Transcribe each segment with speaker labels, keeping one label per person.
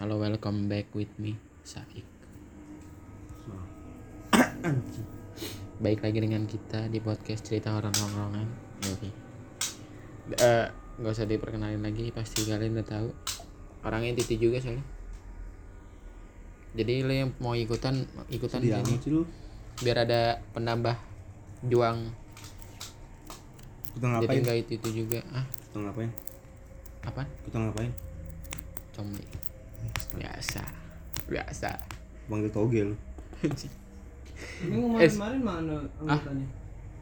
Speaker 1: Halo, welcome back with me, Saik. Baik lagi dengan kita di podcast cerita orang nongkrongan. Oke. Eh, nggak usah diperkenalin lagi, pasti kalian udah tahu. Orangnya titi juga soalnya. Jadi lo yang mau ikutan ikutan
Speaker 2: Sedih
Speaker 1: sini biar ada penambah juang.
Speaker 2: Kita
Speaker 1: Jadi
Speaker 2: ngapain?
Speaker 1: nggak itu itu juga. Ah,
Speaker 2: Kita ngapain?
Speaker 1: apa?
Speaker 2: Kita ngapain?
Speaker 1: Comli. Biasa. Biasa.
Speaker 2: Panggil toge lu.
Speaker 3: Ini
Speaker 1: Es-
Speaker 3: kemarin-kemarin mana anggotanya?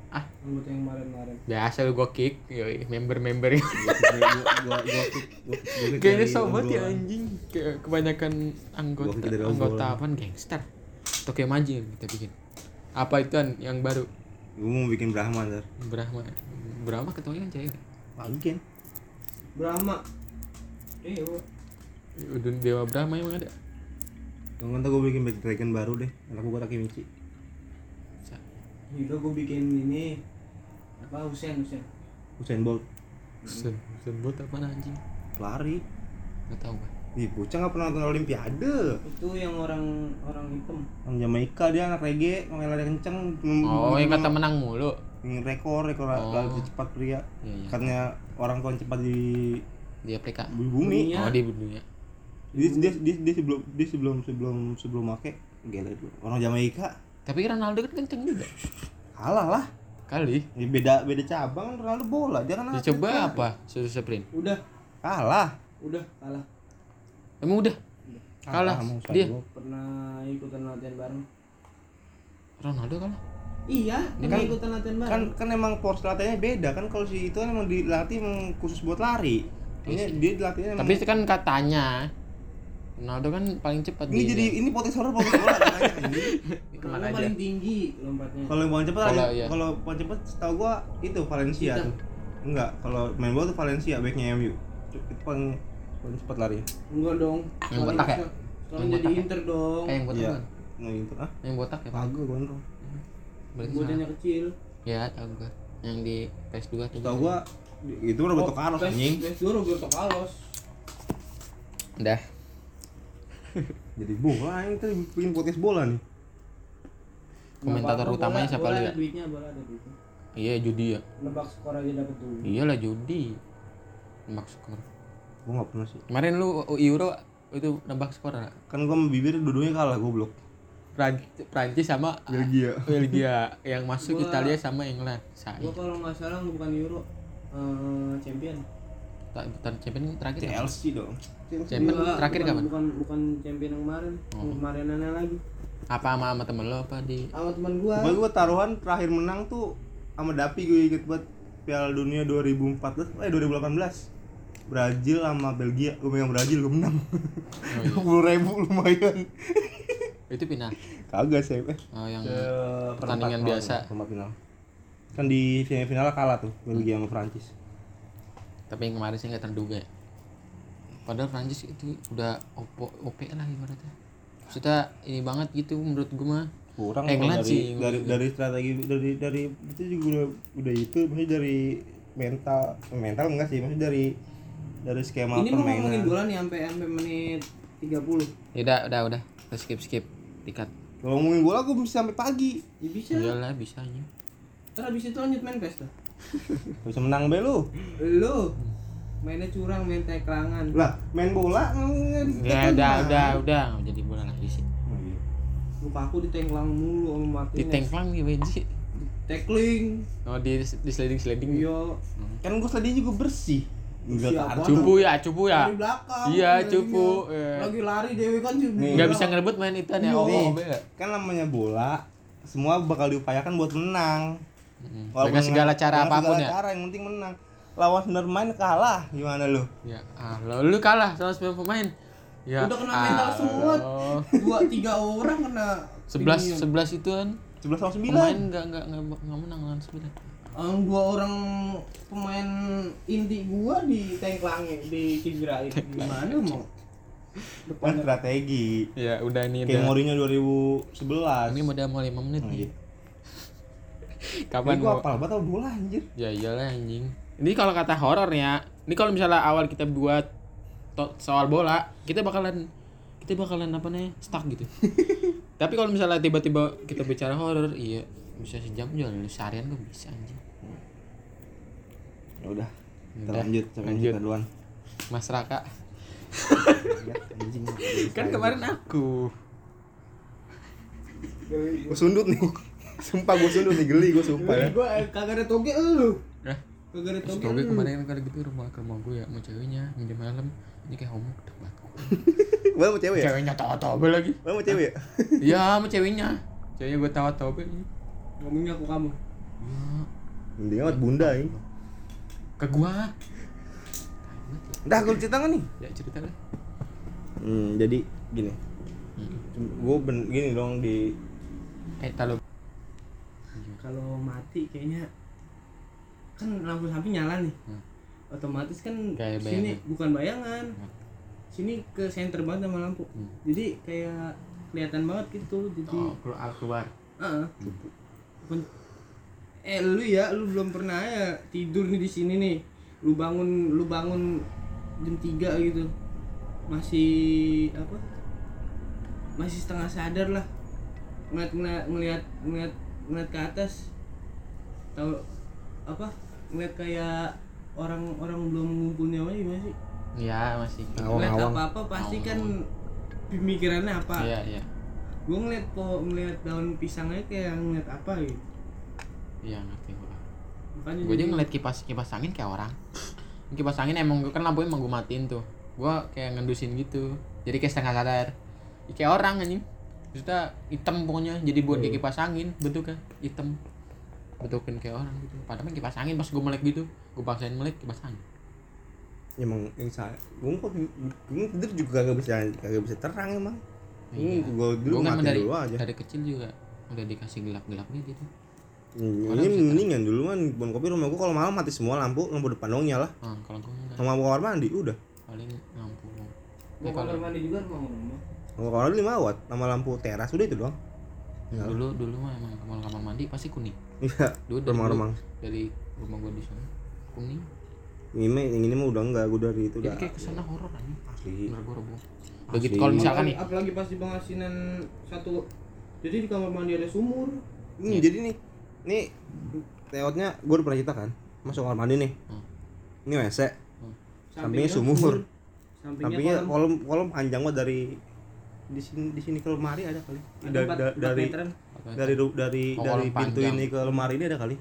Speaker 1: Ah.
Speaker 3: Anggota yang kemarin-kemarin.
Speaker 1: Biasa lu gua kick, yoi, member-member
Speaker 2: Gua gua gua gua gua gua
Speaker 1: Kayaknya sobat ya anjing Kayak kebanyakan anggota anggota apaan gangster Atau kayak maji yang kita bikin Apa itu kan yang baru
Speaker 2: Gua mau bikin Brahma ntar.
Speaker 1: Brahma Brahma ketuanya kan cewek
Speaker 2: Bikin.
Speaker 3: Brahma. Eh, oh.
Speaker 1: Udah Dewa Brahma emang ada
Speaker 2: Kalau ntar gua bikin Black Dragon baru deh. Anak gua Takemichi.
Speaker 3: Udah gue bikin ini apa Husen Husen.
Speaker 2: Usain Bolt.
Speaker 1: Sen Sen buat apa anjing
Speaker 2: Lari.
Speaker 1: Gak tau gak
Speaker 2: Ih, bocah nggak pernah nonton Olimpiade.
Speaker 3: Itu yang orang orang hitam.
Speaker 2: Orang Jamaika dia anak reggae, main lari kenceng.
Speaker 1: Oh yang kata menang mulu
Speaker 2: Ingin rekor, rekor
Speaker 1: Oh.
Speaker 2: lari cepat pria.
Speaker 1: Iya iya
Speaker 2: Katanya orang tua cepat di
Speaker 1: Di Afrika
Speaker 2: bumi.
Speaker 3: Dunia.
Speaker 1: Oh di dunia
Speaker 2: Dia, dia, dia, dia sebelum dia sebelum sebelum sebelum make gila itu. Orang Jamaika
Speaker 1: Tapi Ronaldo kan kenceng juga.
Speaker 2: Kalah lah.
Speaker 1: Kali.
Speaker 2: Ya, beda beda cabang Ronaldo bola. Dia kan
Speaker 1: Dicoba apa? Susu sprint
Speaker 3: Udah,
Speaker 2: kalah.
Speaker 3: Udah kalah.
Speaker 1: Emang udah? Kalah
Speaker 2: Usain
Speaker 1: Dia.
Speaker 3: Pernah ikutan latihan bareng.
Speaker 1: Ronaldo kalah?
Speaker 3: Iya, dia
Speaker 2: kan-
Speaker 3: ikutan latihan bareng.
Speaker 2: kan kan emang porsi latihannya beda. Kan kalau si itu kan emang dilatih emang khusus buat lari.
Speaker 1: Iya
Speaker 2: ini
Speaker 1: sih.
Speaker 2: dia dilatihnya
Speaker 1: Tapi itu kan katanya Ronaldo kan paling cepat
Speaker 2: ini
Speaker 1: di-
Speaker 2: jadi ini potensi horor potensi bola
Speaker 1: ke
Speaker 3: mana
Speaker 1: aja
Speaker 3: paling tinggi lompatnya.
Speaker 2: kalau yang paling cepat
Speaker 1: Kalau
Speaker 2: ada
Speaker 1: iya.
Speaker 2: kalau paling cepat setahu gua itu Valencia tuh enggak kalau main bola tuh Valencia backnya MU itu paling paling cepat lari
Speaker 3: Enggak dong.
Speaker 1: Yang botak ya?
Speaker 3: Kalau
Speaker 1: Yang
Speaker 3: jadi
Speaker 1: ya?
Speaker 3: Inter dong.
Speaker 1: Kayak yang botak
Speaker 2: Iya.
Speaker 1: kan?
Speaker 2: nggak gitu ah
Speaker 1: Yang botak ya?
Speaker 2: Kagak gondrong
Speaker 1: Berarti
Speaker 3: Badannya kecil.
Speaker 1: Ya, tahu gua. Yang di PS2 tuh.
Speaker 2: setahu gua itu Roberto Carlos
Speaker 3: Pes-
Speaker 2: anjing
Speaker 3: Pes dua Roberto Carlos.
Speaker 1: Udah.
Speaker 2: Jadi bola ini tadi bikin podcast bola nih
Speaker 1: Komentator utamanya
Speaker 3: bola-
Speaker 1: siapa
Speaker 3: bola
Speaker 1: lu ya?
Speaker 3: ada duitnya, bola ada duitnya.
Speaker 1: Iya, judi ya.
Speaker 3: Nebak skor aja dapat duit.
Speaker 1: Iyalah judi. Nebak skor.
Speaker 2: gua nggak pernah sih
Speaker 1: Kemarin lu Euro itu nebak skor nggak?
Speaker 2: kan gua sama bibir dua-duanya kalah goblok
Speaker 1: Pran- Prancis sama
Speaker 2: Belgia
Speaker 1: Belgia yang masuk
Speaker 3: Gua-
Speaker 1: Italia sama England. Saya.
Speaker 3: Gua kalau nggak salah bukan Euro, eh, champion.
Speaker 1: Tak bukan champion terakhir. apa?
Speaker 2: CLC
Speaker 1: Champion terakhir
Speaker 3: bukan,
Speaker 1: kapan?
Speaker 3: Bukan bukan champion yang kemarin,
Speaker 1: Oh.
Speaker 3: kemarinannya lagi.
Speaker 1: Apa sama sama temen lo apa di
Speaker 3: Sama teman gua.
Speaker 2: Pokoknya gua taruhan terakhir menang tuh sama Dapi gue inget banget Piala Dunia 2014 eh 2018 Brazil sama Belgia gue megang Brazil gue menang
Speaker 1: Oh, iya.
Speaker 2: puluh ribu lumayan
Speaker 1: Itu final.
Speaker 2: kagak sih eh
Speaker 1: Oh, yang
Speaker 2: perempat
Speaker 1: pertandingan biasa.
Speaker 2: perempat final kan di semifinal kalah tuh Belgia sama Prancis
Speaker 1: tapi yang kemarin sih nggak terduga ya. Padahal Prancis itu udah OP, OP lah ibaratnya. Maksudnya ini banget gitu menurut gue mah.
Speaker 2: kurang
Speaker 1: England
Speaker 2: kalau dari,
Speaker 1: sih,
Speaker 2: dari dari strategi dari dari itu juga udah, udah itu maksudnya dari mental mental enggak sih maksudnya dari dari skema
Speaker 3: Ini mau
Speaker 2: permainan
Speaker 3: ngomongin bola nih sampai sampai menit 30.
Speaker 1: Ya udah, udah, udah. Skip skip. Dikat.
Speaker 2: kalau ngomongin bola gue bisa sampai pagi
Speaker 3: Ya bisa.
Speaker 1: Iyalah bisanya.
Speaker 3: Ntar abis itu lanjut main PES dah.
Speaker 2: Gak bisa menang be lu
Speaker 3: Lu mainnya curang, main teklangan.
Speaker 2: lah main bola
Speaker 1: Ya udah, udah, udah. Nggak jadi bola lagi sih.
Speaker 3: Lupa aku ditengklang mulu sama
Speaker 1: Di
Speaker 3: Martinez.
Speaker 1: tengklang nih Wenji.
Speaker 3: Tackling.
Speaker 1: Oh di di sliding sliding.
Speaker 3: Iya.
Speaker 2: kan gue tadi juga bersih enggak
Speaker 1: Cupu ya, cupu ya.
Speaker 3: Dari belakang.
Speaker 1: Iya, cupu, iya.
Speaker 3: Lagi lari Dewi kan cupu.
Speaker 2: Nih.
Speaker 1: Nggak bisa ngerebut main itu ya.
Speaker 3: Iya.
Speaker 1: Oh, oh,
Speaker 2: kan namanya bola semua bakal diupayakan buat menang
Speaker 1: Mm.
Speaker 2: Walaupun
Speaker 1: Dengan segala cara
Speaker 2: dengan
Speaker 1: apa pun
Speaker 2: segala
Speaker 1: ya.
Speaker 2: cara yang penting menang lawan bener main kalah gimana lu
Speaker 1: Ya, ah, lo lu kalah sama 9 pemain. Ya.
Speaker 3: Udah kena mental semua.
Speaker 1: Allah.
Speaker 3: Dua tiga orang kena
Speaker 1: 11
Speaker 3: inian.
Speaker 1: 11 itu kan
Speaker 2: 11 sama 9
Speaker 1: pemain enggak enggak enggak enggak menang lawan 9.
Speaker 3: Yang dua orang pemain inti gua di tengklangin, di cederain. Gimana mau?
Speaker 2: kan
Speaker 3: Depannya
Speaker 2: strategi
Speaker 1: Ya, udah ini
Speaker 2: kayak. Mourinho 2011
Speaker 1: Ini udah mau 5 menit
Speaker 2: Oh,
Speaker 1: nih.
Speaker 2: iya.
Speaker 1: Kapan
Speaker 2: Ini gua
Speaker 1: mau?
Speaker 2: apal banget bola anjir
Speaker 1: Ya iyalah anjing. Ini kalau kata horor ya. Ini kalau misalnya awal kita buat to- soal bola, kita bakalan kita bakalan apa nih stuck gitu. Tapi kalau misalnya tiba-tiba kita bicara horor iya bisa sejam juga seharian gue bisa anjing.
Speaker 2: Ya udah kita
Speaker 1: Udah,
Speaker 2: lanjut sampai
Speaker 1: lanjut.
Speaker 2: kita duluan
Speaker 1: mas Raka.
Speaker 2: Ya, anjing.
Speaker 1: Kan kemarin aku.
Speaker 2: Gue sundut nih. Sumpah gue sundut nih geli gue sumpah ya.
Speaker 3: Gua eh, kagak ada toge lu. Kagak ada
Speaker 1: Terus
Speaker 3: toge.
Speaker 1: kemarin kan gitu rumah ke rumah gue ya mau ceweknya minjem malam ini kayak homo debat
Speaker 2: gue mau cewek ya?
Speaker 1: Ceweknya tawa tawa lagi.
Speaker 2: Gue mau cewek ya?
Speaker 1: Iya sama ceweknya. Ceweknya gue tawa tawa ini
Speaker 3: Ngomongnya aku kamu.
Speaker 1: ya
Speaker 2: mending amat bunda ini
Speaker 1: ke gua.
Speaker 2: Dah, gue cerita nggak nih?
Speaker 1: ya cerita lah.
Speaker 2: Hmm, jadi gini, gue ben gini dong di
Speaker 1: eh tahu
Speaker 3: Kalau mati kayaknya kan lampu samping nyala nih.
Speaker 1: Hmm.
Speaker 3: Otomatis kan
Speaker 1: Kayak
Speaker 3: sini
Speaker 1: bayangan.
Speaker 3: bukan bayangan.
Speaker 1: Hmm.
Speaker 3: Sini ke center banget sama lampu.
Speaker 1: Hmm.
Speaker 3: Jadi kayak kelihatan banget gitu. Jadi
Speaker 1: oh keluar keluar
Speaker 3: Heeh. Bukan- Eh lu ya, lu belum pernah ya tidur nih di sini nih. Lu bangun lu bangun jam 3 gitu. Masih apa? Masih setengah sadar lah. Ngeliat ngeliat ngeliat ngeliat, ngeliat ke atas. Tahu apa? Ngeliat kayak orang-orang belum ngumpul nyawanya gimana sih?
Speaker 1: iya masih
Speaker 2: Awang,
Speaker 3: Ngeliat
Speaker 2: awang.
Speaker 3: apa-apa pasti
Speaker 1: Awang,
Speaker 3: kan pemikirannya apa?
Speaker 1: iya iya.
Speaker 3: Gue ngeliat po ngeliat daun pisangnya kayak ngeliat apa gitu.
Speaker 1: iya ngerti gua.
Speaker 3: Makanya
Speaker 1: gue aja
Speaker 3: jadi-
Speaker 1: ngeliat kipas kipas angin kayak orang. Kipas angin emang gue kan lampunya emang gue matiin tuh. Gue kayak ngendusin gitu. Jadi kayak setengah sadar. Ya, kayak orang anjing. Maksudnya hitam pokoknya. Jadi buat kayak kipas angin bentuknya hitam bentukin kayak orang gitu. Padahal kipas angin pas gue melek gitu. Gue paksain melek kipas angin
Speaker 2: emang yang saya gue kok gue tidur juga kagak bisa kagak bisa terang emang.
Speaker 1: Iya.
Speaker 2: Hmm, gue dulu
Speaker 1: gue kan
Speaker 2: mati
Speaker 1: dari
Speaker 2: dulu aja.
Speaker 1: dari kecil juga udah dikasih gelap gelapnya gitu.
Speaker 2: Ini
Speaker 1: Orang bisa
Speaker 2: mendingan dulu kan bon kopi rumah gue kalau malam mati semua lampu lampu depan dong nyala.
Speaker 1: Ah kalau gue enggak.
Speaker 2: Sama kamar mandi udah.
Speaker 1: Paling lampu. Ya kalau
Speaker 3: kamar mandi juga mau rumah.
Speaker 2: kalau kamar mandi 5 watt sama lampu teras udah itu doang
Speaker 1: dulu dulu mah emang kamar kamar mandi pasti kuning.
Speaker 2: Iya
Speaker 1: dulu dari
Speaker 2: remang-remang.
Speaker 1: dari rumah gue di sana kuning.
Speaker 2: Ini mah yang ini mah udah enggak gue dari itu udah
Speaker 1: jadi kayak ke sana horor anjing.
Speaker 2: Asli.
Speaker 1: Bener
Speaker 2: Asli.
Speaker 1: begitu kalau misalkan nih.
Speaker 3: Apalagi, pas di pengasinan satu jadi di kamar mandi ada sumur.
Speaker 2: Ini jadi nih nih layoutnya gue udah pernah cerita kan masuk kamar mandi nih.
Speaker 1: Hmm.
Speaker 2: ini WC
Speaker 1: Hmm.
Speaker 2: Sampingnya sumur.
Speaker 3: sampingnya,
Speaker 2: sampingnya kolom kolom panjang banget dari di sini di sini ke lemari ada kali.
Speaker 3: Ada
Speaker 2: Da-
Speaker 3: empat-
Speaker 2: da-
Speaker 3: empat
Speaker 2: dari dari dari
Speaker 1: Oh,
Speaker 2: dari
Speaker 1: kolom
Speaker 2: pintu
Speaker 1: panjang.
Speaker 2: ini ke lemari ini ada kali.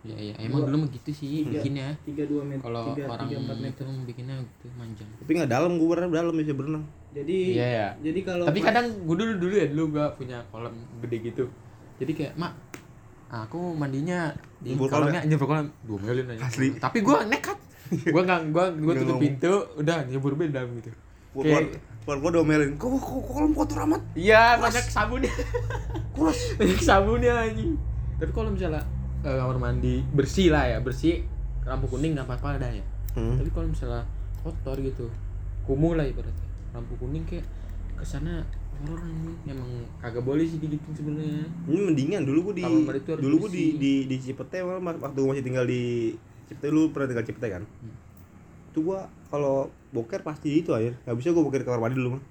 Speaker 1: Ya ya emang dulu mah gitu sih
Speaker 3: Tiga.
Speaker 1: bikinnya.
Speaker 3: Tiga dua meter
Speaker 1: kalau
Speaker 3: tiga,
Speaker 1: orang
Speaker 3: tiga empat
Speaker 1: itu
Speaker 3: meter
Speaker 1: bikinnya gitu manjang
Speaker 2: tapi nggak dalam gue berenang dalam bisa berenang
Speaker 3: jadi
Speaker 1: Iya, ya.
Speaker 3: jadi kalau
Speaker 1: tapi kadang gue dulu dulu ya dulu gak punya kolam gede gitu. Jadi kayak mak aku mandinya di
Speaker 2: Nyebur
Speaker 1: kolamnya nyebur kolam. Dua melin aja.
Speaker 2: Asli.
Speaker 1: tapi gue nekat. Gue nggak gue gue tutup pintu udah nyebur be dalam gitu
Speaker 2: gue keluar gue domelin kok kok kok kolom kotor amat?
Speaker 1: Iya banyak sabunnya
Speaker 2: kuras
Speaker 1: banyak sabunnya anjing. Tapi kalau misalnya eh, kamar mandi bersih lah ya bersih lampu kuning nggak apa-apa ada ya.
Speaker 2: Hmm.
Speaker 1: tapi kalau misalnya kotor gitu kumuh lah ibaratnya. Lampu kuning kayak ke sana horor anjing. Emang kagak boleh sih gitu sebenarnya.
Speaker 2: Ini mendingan dulu gue di dulu gue di di di Cipete malah waktu masih tinggal di Cipete lu pernah tinggal Cipete kan?
Speaker 1: Hmm.
Speaker 2: Itu gue kalau boker pasti itu aja nggak bisa gue boker di kamar mandi dulu mah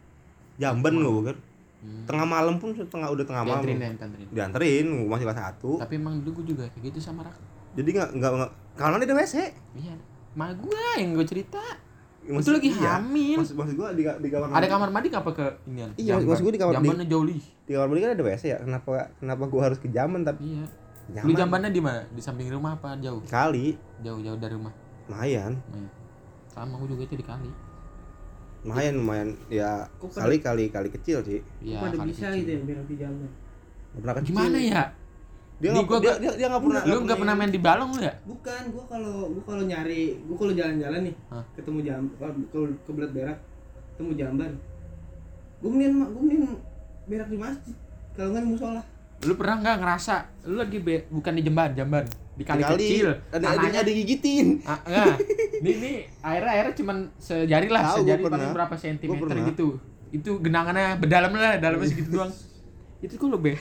Speaker 2: jamban gue boker.
Speaker 1: Hmm.
Speaker 2: tengah malam pun setengah udah tengah malam.
Speaker 1: Dianterin dianterin.
Speaker 2: Dianterin gue masih kelas satu.
Speaker 1: Tapi emang dulu gue juga kayak gitu sama Rak
Speaker 2: jadi nggak nggak nggak. Kamar mandi ada WC
Speaker 1: iya. Ma gue yang gue cerita.
Speaker 2: Maksud-
Speaker 1: itu lagi
Speaker 2: iya.
Speaker 1: hamil.
Speaker 2: Maksud, maksud gue di, di kamar
Speaker 1: ada kamar mandi ngapa ke ini
Speaker 2: Iya, maksud gua di kamar-
Speaker 1: jambannya jauh li
Speaker 2: di kamar mandi kan ada WC ya. Kenapa kenapa gue harus ke jaman tapi
Speaker 1: iya.
Speaker 2: Nyaman.
Speaker 1: lu jambannya di mana? Di samping rumah apa jauh?
Speaker 2: Kali.
Speaker 1: Jauh jauh dari rumah.
Speaker 2: Lumayan.
Speaker 1: Nah, sama gue juga itu di kali
Speaker 2: lumayan lumayan. Ya
Speaker 3: Kok
Speaker 2: kali kali kali kecil sih.
Speaker 1: Iya,
Speaker 3: pada
Speaker 1: kali
Speaker 3: bisa
Speaker 1: kecil.
Speaker 3: gitu ya biar jalan?
Speaker 2: Nggak pernah kecil.
Speaker 1: Gimana ya?
Speaker 2: Dia
Speaker 1: Di
Speaker 2: nggak
Speaker 1: gua-
Speaker 2: dia, dia, dia nggak pernah
Speaker 1: lu nggak pernah main di balong lu ya?
Speaker 3: Bukan gua kalau gua kalau nyari gua kalau jalan-jalan nih
Speaker 1: Hah?
Speaker 3: ketemu jam kalau ke belat berak ketemu jamban. Gua mending gua mending berak di masjid. Kalau nggak di musola
Speaker 1: lu pernah nggak ngerasa lu lagi be, bukan di jamban jamban di kali, kecil
Speaker 2: ada ada
Speaker 1: tanahnya
Speaker 2: ada gigitin.
Speaker 1: Ah, enggak. Ini ini airnya airnya cuman sejari lah
Speaker 2: Tahu,
Speaker 1: sejari paling berapa sentimeter gitu. Itu genangannya berdalam lah dalamnya segitu doang. Itu kalau be?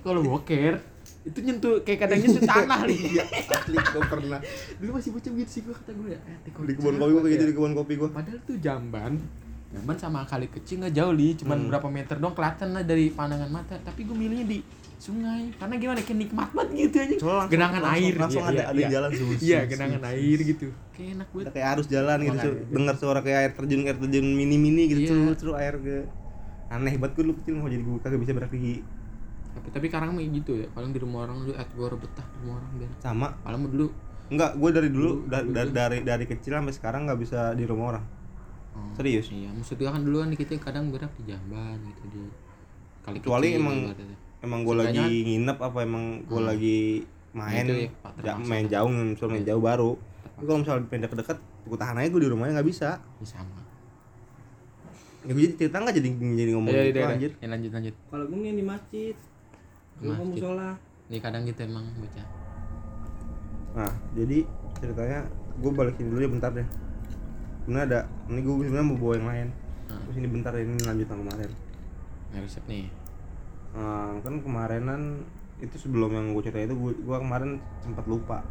Speaker 1: Kalau boker? Itu nyentuh kayak kadang nyentuh tanah nih
Speaker 2: iya asli gue pernah.
Speaker 1: Dulu masih bocah gitu sih gua kata gue ya. Eh,
Speaker 2: di kebun kopi gue kayak gitu
Speaker 1: ya.
Speaker 2: di kebun kopi gue
Speaker 1: padahal tuh jamban Gaban sama kali kecil nggak jauh li, cuman
Speaker 2: Hmm.
Speaker 1: berapa meter dong kelihatan lah dari pandangan mata. Tapi gue milihnya di sungai karena gimana kayak nikmat banget gitu aja.
Speaker 2: Langsung-
Speaker 1: genangan
Speaker 2: langsung-
Speaker 1: air.
Speaker 2: langsung
Speaker 1: Iya,
Speaker 2: ada
Speaker 1: iya,
Speaker 2: ada
Speaker 1: iya.
Speaker 2: jalan sus,
Speaker 1: Iya, genangan
Speaker 2: sus.
Speaker 1: air gitu. Kayak enak banget.
Speaker 2: Kayak arus jalan gitu. Su. dengar suara kayak air terjun air terjun mini mini gitu
Speaker 1: Iya.
Speaker 2: terus terus air ke aneh banget gue dulu kecil nggak jadi gue kagak bisa berak gigi
Speaker 1: Tapi tapi sekarang mah gitu ya. Paling di rumah orang dulu at gue betah di rumah orang biar.
Speaker 2: sama
Speaker 1: Paling dulu
Speaker 2: enggak gue dari dulu
Speaker 1: Dulu-
Speaker 2: da-
Speaker 1: dulu
Speaker 2: da- dari dari kecil sampai sekarang nggak bisa di rumah orang
Speaker 1: oh,
Speaker 2: Serius?
Speaker 1: Iya, maksud gue kan dulu kan kita kadang berak di jamban gitu di kali
Speaker 2: Kecuali
Speaker 1: kecil
Speaker 2: emang
Speaker 1: ibaratnya.
Speaker 2: emang gue lagi
Speaker 1: Seenggaknya-
Speaker 2: nginep apa emang gue
Speaker 1: Hmm.
Speaker 2: lagi main
Speaker 1: Itu ya,
Speaker 2: ja- main jauh misalnya main jauh baru tapi kalau misalnya pindah ke dekat gue tahan aja gue di rumahnya nggak bisa
Speaker 1: Ya, sama.
Speaker 2: ya gue jadi cerita nggak jadi jadi ngomong
Speaker 1: Iya,
Speaker 2: gitu
Speaker 1: iya, iya.
Speaker 2: anjir
Speaker 1: Ya, lanjut lanjut.
Speaker 3: kalau gue nih di masjid mau
Speaker 1: Masjid.
Speaker 3: musola
Speaker 1: Nih kadang gitu emang bocah.
Speaker 2: nah jadi ceritanya gue balikin dulu ya bentar deh ini ada ini gue sebenarnya mau bawa yang lain
Speaker 1: Hmm.
Speaker 2: terus ini bentar ini lanjut yang kemarin
Speaker 1: Nah, resep nih.
Speaker 2: Nah, kan kemarinan itu sebelum yang gue cerita itu gue gua kemarin sempat lupa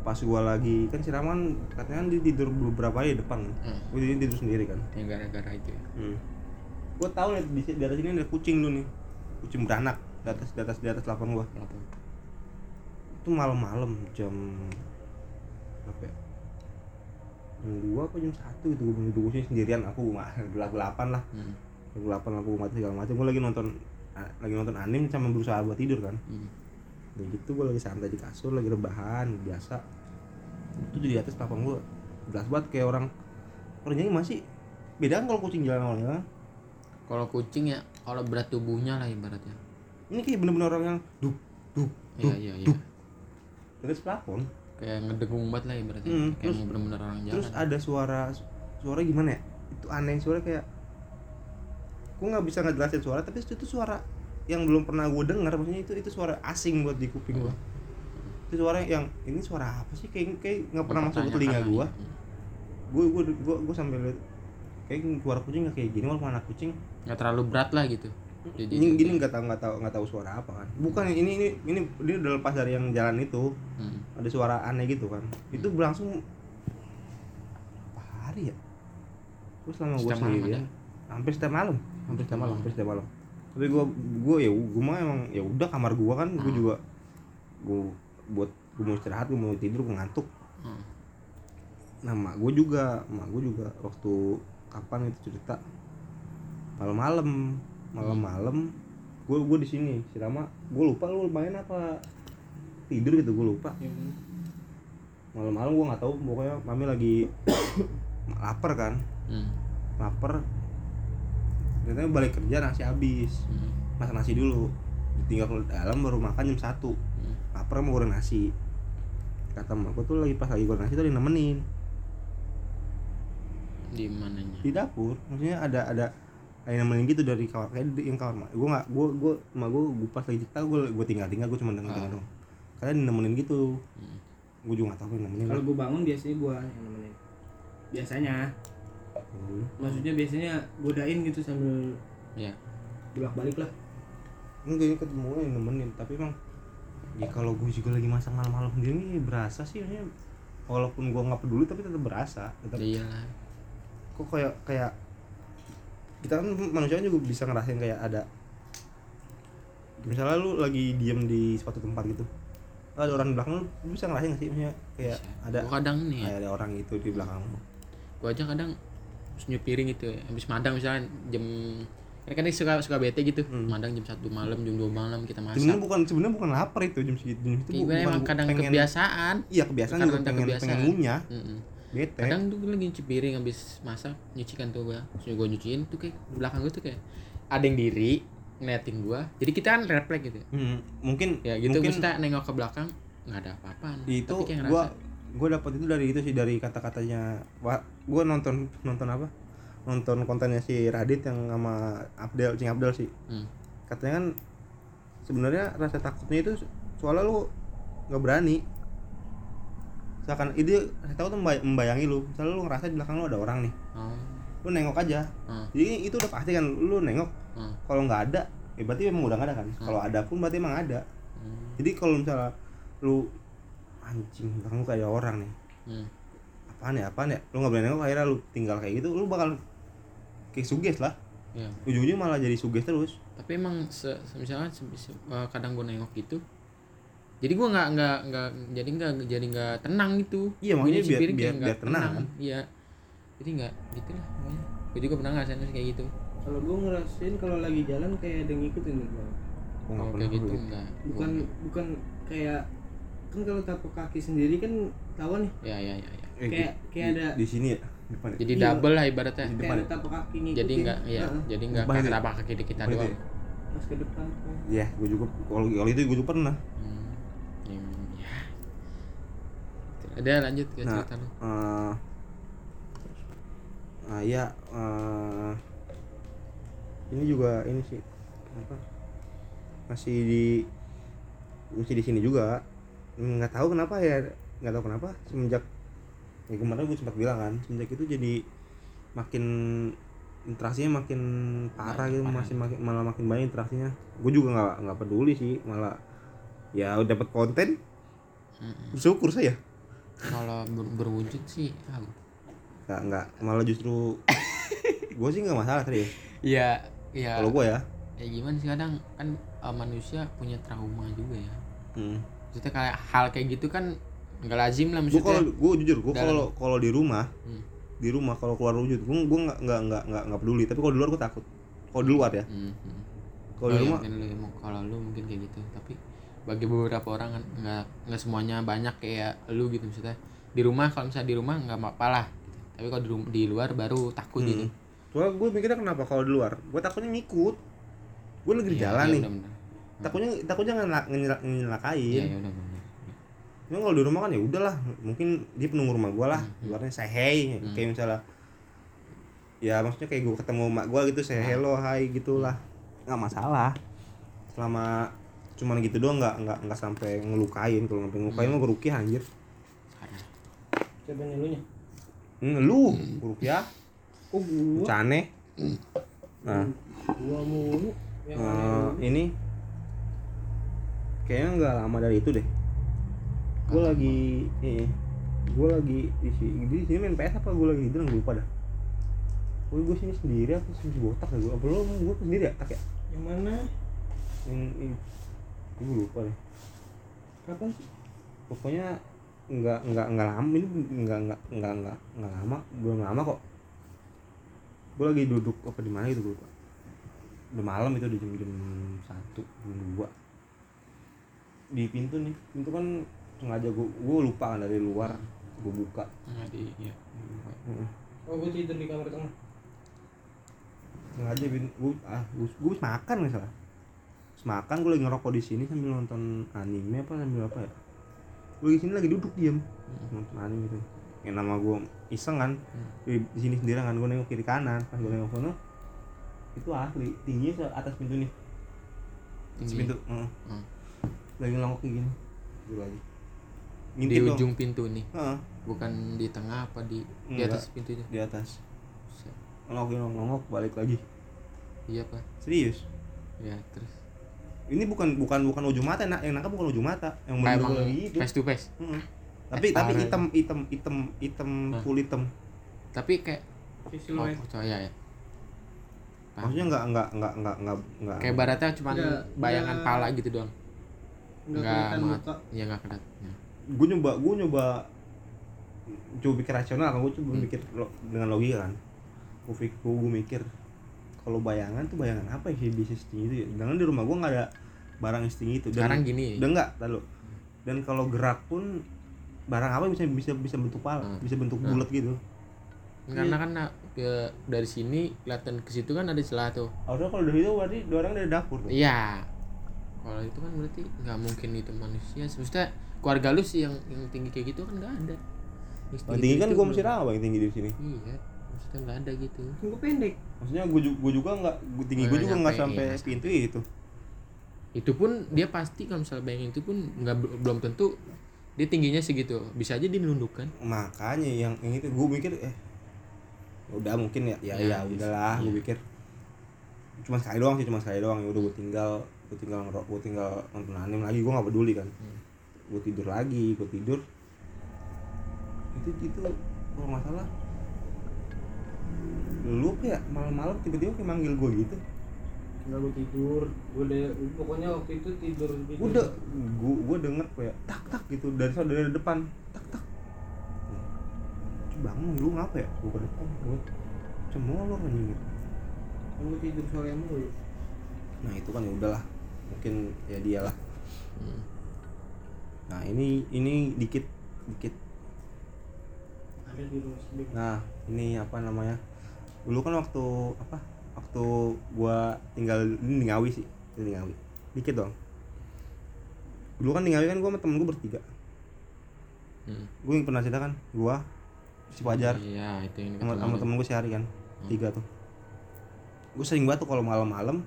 Speaker 2: pas gue lagi kan siraman katanya kan dia tidur beberapa hari di depan
Speaker 1: Hmm.
Speaker 2: gue jadi tidur sendiri kan
Speaker 1: Yang gara-gara itu ya.
Speaker 2: hmm. gue tahu nih di, di atas sini ada kucing lu nih kucing beranak di atas di atas di atas telepon gue itu malam-malam jam berapa ya dua apa jam satu gitu gue duduk sini sendirian aku gelap gelapan lah
Speaker 1: Hmm.
Speaker 2: gelapan aku mati segala macam gue lagi nonton lagi nonton anime sama berusaha buat tidur kan
Speaker 1: Hmm.
Speaker 2: Udah gitu gue lagi santai di kasur lagi rebahan biasa itu di atas tapang gue jelas banget kayak orang orangnya masih beda kan kalau kucing jalan awalnya
Speaker 1: Kalau kucing ya, kalau berat tubuhnya lah ibaratnya.
Speaker 2: ini kayak bener-bener orang yang duk duk
Speaker 1: Iya
Speaker 2: duk
Speaker 1: iya iya.
Speaker 2: duk terus plafon
Speaker 1: Kayak ngedengung banget lah ibaratnya.
Speaker 2: Hmm,
Speaker 1: Kayak
Speaker 2: terus-
Speaker 1: mau bener-bener orang jalan.
Speaker 2: terus ada suara suara gimana ya? Itu aneh suara kayak gue nggak bisa ngejelasin suara tapi itu suara yang belum pernah gue dengar maksudnya itu itu suara asing buat di kuping gue itu suara yang ini suara apa sih? Kayak kayak nggak pernah masuk ke telinga gue gue gue gue gue lihat kayak suara kucing nggak kayak gini walaupun anak kucing.
Speaker 1: Nggak terlalu berat lah gitu. Jadi
Speaker 2: ini gini nggak tahu nggak tahu nggak tahu suara apa kan. Bukan ini ini ini dia udah lepas dari yang jalan itu
Speaker 1: Hmm.
Speaker 2: ada suara aneh gitu kan. Itu berlangsung apa hari ya? Terus selama gue
Speaker 1: malam
Speaker 2: sendirian. hampir setiap malam. Hampir setiap malam? Hampir setiap malam. Tapi gue gue ya gue mah emang ya udah kamar gue kan gue
Speaker 1: Hmm.
Speaker 2: juga gue buat gue mau istirahat gue mau tidur gue ngantuk.
Speaker 1: Hmm.
Speaker 2: nah mak gue juga mak gue juga waktu kapan itu cerita? Malam-malam malam-malam gue gue di sini si Rama. Gue lupa lu main apa tidur gitu gue lupa. Malam-malam gue nggak tahu pokoknya mami lagi lapar kan?
Speaker 1: Hmm.
Speaker 2: lapar. Ternyata balik kerja nasi habis.
Speaker 1: Hmm.
Speaker 2: masak nasi dulu. Tinggal ke dalam baru makan jam satu.
Speaker 1: Hmm.
Speaker 2: lapar mau goreng nasi. Kata gue tuh lagi pas lagi goreng nasi tuh dia nemenin.
Speaker 1: Di mananya?
Speaker 2: di dapur. Maksudnya ada ada ada yang nemenin gitu dari kamar kayak di- yang kamar gue nggak gue gue emak gue gue pas lagi cerita gue gue tinggal tinggal gue cuma denger denger dong kalian nemenin gitu
Speaker 1: Hmm.
Speaker 2: gue juga nggak tahu yang nemenin
Speaker 3: kalau gue bangun biasanya gue yang nemenin biasanya
Speaker 2: Hmm.
Speaker 3: maksudnya biasanya godain gitu sambil
Speaker 1: Ya.
Speaker 3: bolak balik lah
Speaker 2: enggak ini ketemu yang nemenin tapi emang ya kalau gue juga lagi masak malam-malam sendiri ini berasa sih maksudnya walaupun gue nggak peduli tapi tetap berasa tetap
Speaker 1: Ya iyalah.
Speaker 2: kok kayak kayak kita kan manusia juga bisa ngerasain kayak ada misalnya lu lagi diem di suatu tempat gitu ada orang di belakang lu, lu bisa ngerasain gak sih maksudnya kayak ada
Speaker 1: Gua kadang nih ya.
Speaker 2: kayak ada orang itu di belakang lu
Speaker 1: Gua aja kadang senyum piring gitu ya. Habis madang misalnya jam kan kadang suka suka bete gitu.
Speaker 2: Hmm.
Speaker 1: Madang jam satu malam, jam 2 malam kita
Speaker 2: sebenarnya
Speaker 1: masak.
Speaker 2: bukan sebenarnya bukan lapar itu jam segitu jam itu
Speaker 1: Kayak
Speaker 2: bu-
Speaker 1: gue emang
Speaker 2: bu-
Speaker 1: kadang kebiasaan.
Speaker 2: iya kebiasaan
Speaker 1: Karena
Speaker 2: pengen
Speaker 1: kebiasaan.
Speaker 2: pengen ngunyah
Speaker 1: Mm-mm.
Speaker 2: Bete
Speaker 1: Kadang tuh gue lagi nyuci piring habis masak, nyucikan tuh gua. Terus gue nyuciin tuh kayak di belakang gue tuh kayak ada yang diri ngeliatin gua. Jadi kita kan refleks gitu. ya.
Speaker 2: Hmm, mungkin
Speaker 1: Ya gitu
Speaker 2: mungkin
Speaker 1: kita nengok ke belakang nggak ada apa-apaan.
Speaker 2: itu
Speaker 1: Tapi kayak
Speaker 2: gua
Speaker 1: ngerasa
Speaker 2: gua dapat itu dari itu sih dari kata-katanya Wah, gua nonton nonton apa nonton kontennya si Radit yang sama Abdel Cing Abdel sih
Speaker 1: hmm,
Speaker 2: katanya kan sebenarnya rasa takutnya itu soalnya lu nggak berani seakan itu saya tahu tuh membay- membayangi lu. Misalnya lu ngerasa di belakang lu ada orang nih.
Speaker 1: Oh,
Speaker 2: lu nengok aja.
Speaker 1: Oh,
Speaker 2: jadi itu udah pasti kan lu nengok.
Speaker 1: Oh,
Speaker 2: kalau nggak ada ya berarti emang udah nggak ada kan. Kalau ada pun berarti emang ada.
Speaker 1: Hmm,
Speaker 2: jadi kalau misalnya lu anjing belakang lu kayak orang nih.
Speaker 1: Hmm.
Speaker 2: apaan ya apaan ya? Lu nggak berani nengok akhirnya lu tinggal kayak gitu lu bakal kayak suges lah.
Speaker 1: Ya
Speaker 2: ujung-ujungnya malah jadi suges terus.
Speaker 1: Tapi emang se, se- misalnya se- se- eh, kadang gue nengok gitu jadi gue nggak nggak nggak jadi nggak jadi nggak tenang gitu
Speaker 2: Iya, makanya biar- biar-
Speaker 1: kayak nggak
Speaker 2: biar tenang kan?
Speaker 1: iya jadi nggak gitu lah pokoknya gue juga pernah ngerasain kayak gitu
Speaker 3: kalau gue ngerasain kalau lagi jalan kayak ada yang ngikutin gue
Speaker 2: pernah
Speaker 1: kayak gitu enggak
Speaker 3: bukan bukan kayak kan kalau tapak kaki sendiri kan tahu nih
Speaker 1: ya ya ya, ya.
Speaker 2: Eh,
Speaker 3: kayak-
Speaker 2: di-
Speaker 3: kayak
Speaker 2: di-
Speaker 3: ada-
Speaker 2: di sini ya depan ya?
Speaker 1: jadi
Speaker 3: Iya.
Speaker 1: double lah ibaratnya
Speaker 2: Di
Speaker 3: kayak
Speaker 2: depan
Speaker 3: ada
Speaker 2: ya?
Speaker 3: tapak kaki ngikutin
Speaker 1: jadi enggak iya
Speaker 3: Heeh,
Speaker 1: jadi enggak
Speaker 2: Depan itu ya?
Speaker 1: tapak kaki di kita
Speaker 2: Depan itu
Speaker 1: doang
Speaker 2: ya?
Speaker 3: pas ke depan kan.
Speaker 2: Iya, gue juga kalau kalau itu gue juga pernah.
Speaker 1: Hmm, ya ada lanjut ke
Speaker 2: Nah,
Speaker 1: cerita lu.
Speaker 2: eh nah ya eh, ini juga ini sih apa masih di masih di sini juga. Nggak tahu kenapa ya nggak tahu kenapa semenjak ya kemarin gue sempat bilang kan semenjak itu jadi makin interaksinya makin parah gitu masih makin malah makin banyak interaksinya. Gue juga nggak nggak peduli sih malah ya udah dapat konten bersyukur saya.
Speaker 1: Kalau ber- berwujud sih ah,
Speaker 2: nggak nggak malah justru gue sih nggak masalah serius.
Speaker 1: Ya ya
Speaker 2: kalau gue ya.
Speaker 1: Ya gimana sih kadang kan eh, manusia punya trauma juga ya.
Speaker 2: Hmm.
Speaker 1: maksudnya kayak hal kayak gitu kan nggak lazim lah
Speaker 2: gue kalau
Speaker 1: maksudnya.
Speaker 2: gue jujur gue kalau kalau di rumah
Speaker 1: Hmm.
Speaker 2: di rumah kalau keluar wujud gue gue nggak nggak nggak nggak nggak peduli. Tapi kalau di luar gue takut. Kalau di luar ya.
Speaker 1: Hmm, hmm.
Speaker 2: kalau
Speaker 1: Oh,
Speaker 2: di
Speaker 1: ya,
Speaker 2: rumah
Speaker 1: mungkin lu emang- kalau lu mungkin kayak gitu. Tapi bagi beberapa orang kan nggak nggak semuanya banyak kayak lu gitu maksudnya di rumah kalau misalnya di rumah nggak apa-apa lah gitu. tapi kalau di, di luar baru takut
Speaker 2: Hmm.
Speaker 1: gitu
Speaker 2: soalnya gue mikirnya kenapa kalau di luar gue takutnya ngikut gue lagi di
Speaker 1: Iya,
Speaker 2: jalan
Speaker 1: iya,
Speaker 2: nih
Speaker 1: bener-bener.
Speaker 2: takutnya takutnya ngelak ngelak
Speaker 1: iya
Speaker 2: ngelakain
Speaker 1: iya udah bener.
Speaker 2: Cuma kalau di rumah kan ya udahlah mungkin dia penunggu rumah gue lah
Speaker 1: Hmm.
Speaker 2: luarnya saya hey
Speaker 1: Hmm.
Speaker 2: kayak misalnya ya maksudnya kayak gue ketemu mak gue gitu saya
Speaker 1: Hmm.
Speaker 2: hello hai gitulah nggak masalah selama cuman gitu doang nggak nggak nggak sampai ngelukain. Kalau sampai ngelukain
Speaker 1: Hmm.
Speaker 2: mah gue rukiah anjir.
Speaker 3: Coba nih lu nya
Speaker 2: hmm, lu. Gue rukiah
Speaker 3: oh gua.
Speaker 2: Cane nah.
Speaker 3: Gua mulu. Yang
Speaker 2: eh,
Speaker 3: aneh
Speaker 2: ini. Kayaknya nggak lama dari itu deh. Gue lagi eh, gue lagi di sini di sini main PS apa? Gue lagi tidur gue lupa dah. Gue gue sini sendiri apa sini botak ya gue apa lo gue sendiri ya tak ya?
Speaker 3: Yang mana?
Speaker 2: Yang ini gue lupa deh.
Speaker 3: Kapan sih?
Speaker 2: Pokoknya nggak nggak nggak lama ini nggak nggak nggak nggak nggak lama belum lama kok. Gue lagi duduk apa di mana gitu gue lupa. Udah malam itu di jam jam satu jam dua. Di pintu nih pintu kan sengaja gue gue lupa kan dari luar. Gue buka.
Speaker 1: Nggak di iya
Speaker 3: oh gua tidur di kamar tengah.
Speaker 2: Sengaja bin gue ah gue gue makan nggak salah. Habis makan gue lagi ngerokok di sini sambil nonton anime apa sambil apa ya? Gue di sini lagi duduk diem. Nonton anime gitu yang nama gue iseng kan?
Speaker 1: Hmm.
Speaker 2: di, di sini sendiri kan gue nengok kiri kanan. Pas gue nengok sono itu asli. Tingginya atas pintu nih.
Speaker 1: Tinggi.
Speaker 2: pintu heeh.
Speaker 1: Hmm.
Speaker 2: lagi ngelongok kayak gini. Gue lagi
Speaker 1: di
Speaker 2: ngintip dong.
Speaker 1: ujung pintu nih.
Speaker 2: Heeh,
Speaker 1: bukan di tengah apa di di
Speaker 2: Enggak.
Speaker 1: atas pintunya?
Speaker 2: Di atas.
Speaker 1: Buset.
Speaker 2: ngelongok ngelongok balik lagi.
Speaker 1: Iya pak.
Speaker 2: Serius?
Speaker 1: Ya terus
Speaker 2: ini bukan bukan bukan ujung mata yang, yang nangkap bukan ujung mata yang
Speaker 1: emang
Speaker 2: lagi gitu.
Speaker 1: face to face.
Speaker 2: Heeh. tapi tapi hitam hitam hitam hitam
Speaker 1: Hah.
Speaker 2: full hitam.
Speaker 1: Tapi kayak oh ya? Paham.
Speaker 2: maksudnya nggak nggak nggak nggak nggak nggak.
Speaker 1: Kayak baratnya cuma bayangan
Speaker 3: nggak-
Speaker 1: pala gitu doang.
Speaker 3: nggak
Speaker 1: nggak
Speaker 3: kelihatan
Speaker 1: mat
Speaker 3: muka.
Speaker 1: Ya nggak kelihatan ya.
Speaker 2: gue nyoba gue nyoba coba pikir rasional. Kan gue coba
Speaker 1: Hmm.
Speaker 2: mikir lo, dengan logika kan. Gue pikir gue mikir kalau bayangan tuh bayangan apa sih bisa setinggi itu ya? Jangan di rumah gue nggak ada barang yang setinggi itu. Dan
Speaker 1: sekarang gini.
Speaker 2: udah nggak lalu dan kalau gerak pun barang apa bisa bisa bisa bentuk pala
Speaker 1: Hmm.
Speaker 2: bisa bentuk
Speaker 1: Hmm.
Speaker 2: bulat gitu.
Speaker 1: Karena kan nah, ke dari sini kelihatan ke situ kan ada celah tuh.
Speaker 2: Harusnya kalau dari itu berarti dua orang dari dapur tuh?
Speaker 1: Iya. Kalau itu kan berarti nggak mungkin itu manusia. Maksudnya keluarga lu sih yang yang tinggi kayak gitu kan nggak ada. Yang
Speaker 2: Yang tinggi kan gue
Speaker 1: belum.
Speaker 2: rawa yang tinggi di sini.
Speaker 1: Iya maksudnya nggak ada gitu.
Speaker 3: Gua pendek.
Speaker 2: Maksudnya gue juga, juga nggak gua tinggi gue juga nggak sampai
Speaker 1: iya.
Speaker 2: pintu itu.
Speaker 1: Itu pun dia pasti kalau misalnya bayangin itu pun nggak belum tentu dia tingginya segitu. Bisa aja dia nundukkan
Speaker 2: makanya yang yang itu gue mikir eh udah mungkin ya ya ya,
Speaker 1: Ya,
Speaker 2: udahlah gue
Speaker 1: iya.
Speaker 2: pikir. Cuma sekali doang sih cuma sekali doang. Ya udah gue tinggal gue tinggal ngerok gue tinggal nonton anime lagi gue nggak peduli kan.
Speaker 1: Hmm.
Speaker 2: gue tidur lagi gue tidur. Itu itu kalau nggak salah lu ya malam-malam tiba-tiba kayak manggil gue gitu.
Speaker 3: Enggak gue tidur, gue deh pokoknya waktu itu tidur di
Speaker 2: gue udah gue gue denger kayak tak tak gitu dari dari depan. Tak tak. Bangun lu ngapa ya? Gue ke depan gue cemolor anjing gitu.
Speaker 3: Gue tidur sore mulu.
Speaker 2: nah itu kan ya udahlah. Mungkin ya dia lah.
Speaker 1: Hmm.
Speaker 2: nah ini ini dikit dikit.
Speaker 3: Ada di rumah sendiri.
Speaker 2: nah ini apa namanya dulu kan waktu apa waktu gua tinggal ini di Ngawi sih ini di Ngawi dikit dong dulu kan di Ngawi kan gua sama temen gua bertiga.
Speaker 1: Hmm.
Speaker 2: gue yang pernah cerita kan gua si Fajar.
Speaker 1: Iya, itu yang
Speaker 2: sama, sama temen gue sehari kan tiga tuh. Gue sering banget tuh kalau malam-malam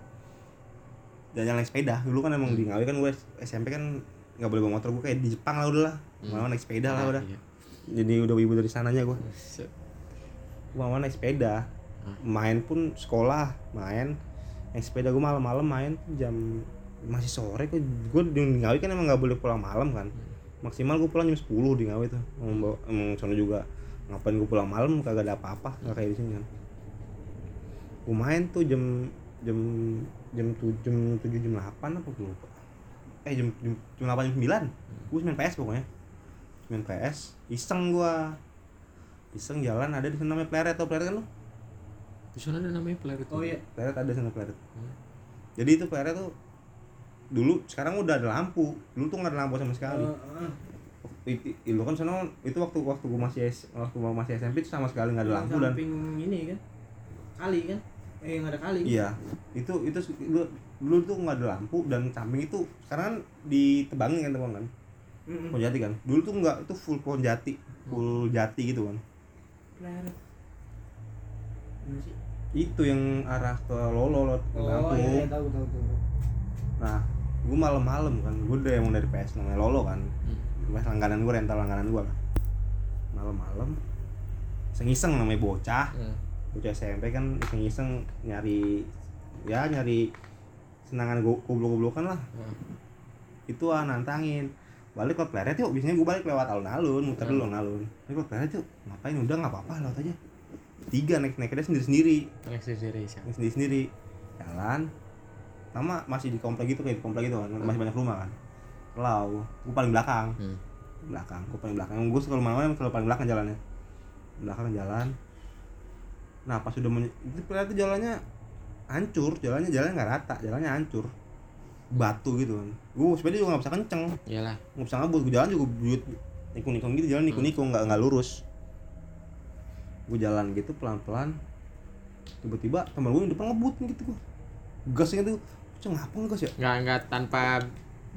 Speaker 2: dan yang naik sepeda. Dulu kan emang di Ngawi kan gue SMP kan nggak boleh bawa motor. Gue kayak di Jepang lah udah lah. Malah naik sepeda lah
Speaker 1: Nah,
Speaker 2: udah.
Speaker 1: iya.
Speaker 2: jadi udah ibu dari sananya gue Malah naik sepeda. Main pun sekolah main. Naik sepeda gue malam-malam main. Jam masih sore kok. Gue di Ngawi kan emang nggak boleh pulang malam kan. Maksimal gue pulang jam 10 di Ngawi tuh. Emang, sono juga. Ngapain gue pulang malam? Kagak ada apa-apa. Nggak kayak di sini kan. Gue main tuh jam jam jam tujuh jam tujuh jam delapan apa gue lupa. Eh jam jam, jam delapan jam sembilan. Gue main PS pokoknya. Main PS iseng gue iseng jalan ada di sana namanya pleret atau pleret kan lu
Speaker 1: Di sana ada namanya player itu.
Speaker 3: Oh iya.
Speaker 2: pleret ada sana pleret
Speaker 1: Hmm.
Speaker 2: jadi itu pleret tuh dulu sekarang udah ada lampu dulu tuh nggak ada lampu sama sekali
Speaker 3: Heeh.
Speaker 2: itu, itu kan sana itu waktu waktu gue masih waktu gua masih SMP itu sama sekali nggak ada lampu dan
Speaker 3: samping ini kan. Kali kan? Eh yang ada kali.
Speaker 2: iya itu itu dulu, dulu tuh nggak ada lampu dan samping itu sekarang kan ditebangin kan tebang kan
Speaker 3: Heeh.
Speaker 2: pohon jati kan dulu tuh nggak itu full pohon jati full jati gitu kan Itu yang arah ke Lolo Lot,
Speaker 3: Oh iya, iya tahu tahu tahu.
Speaker 2: nah gue malam-malam kan. Gue udah emang dari PS namanya Lolo kan.
Speaker 1: Hmm.
Speaker 2: PS langganan gue rental langganan gue lah. Malam-malam iseng-iseng namanya bocah.
Speaker 1: Hmm.
Speaker 2: bocah SMP kan iseng-iseng nyari ya nyari senangan go- goblok-goblokan lah.
Speaker 1: Hmm.
Speaker 2: itu ah nantangin balik ke pleret yuk biasanya gue balik lewat alun-alun muter dulu alun-alun. Balik ke pleret yuk ngapain? Udah nggak apa-apa lewat aja. Tiga naik naiknya sendiri-sendiri
Speaker 1: Alexis Reza.
Speaker 2: naik sendiri-sendiri. Jalan. Sama masih di komplek gitu kayak di komplek gitu kan masih banyak rumah kan. Lau gue paling belakang.
Speaker 1: Hmm.
Speaker 2: belakang gue paling belakang. Gue selalu mana selalu paling belakang jalannya. Belakang jalan. Nah pas sudah men- itu jalannya hancur jalannya jalannya nggak rata jalannya hancur batu gitu kan gue sepeda juga nggak bisa kenceng
Speaker 1: Iyalah.
Speaker 2: nggak bisa ngebut gue jalan juga buyut nikung-nikung gitu jalan nikung-nikung nggak nggak lurus gue jalan gitu pelan-pelan tiba-tiba teman gue yang depan ngebut gitu gue gasnya tuh ceng ngapa ngegas ya
Speaker 1: Enggak enggak tanpa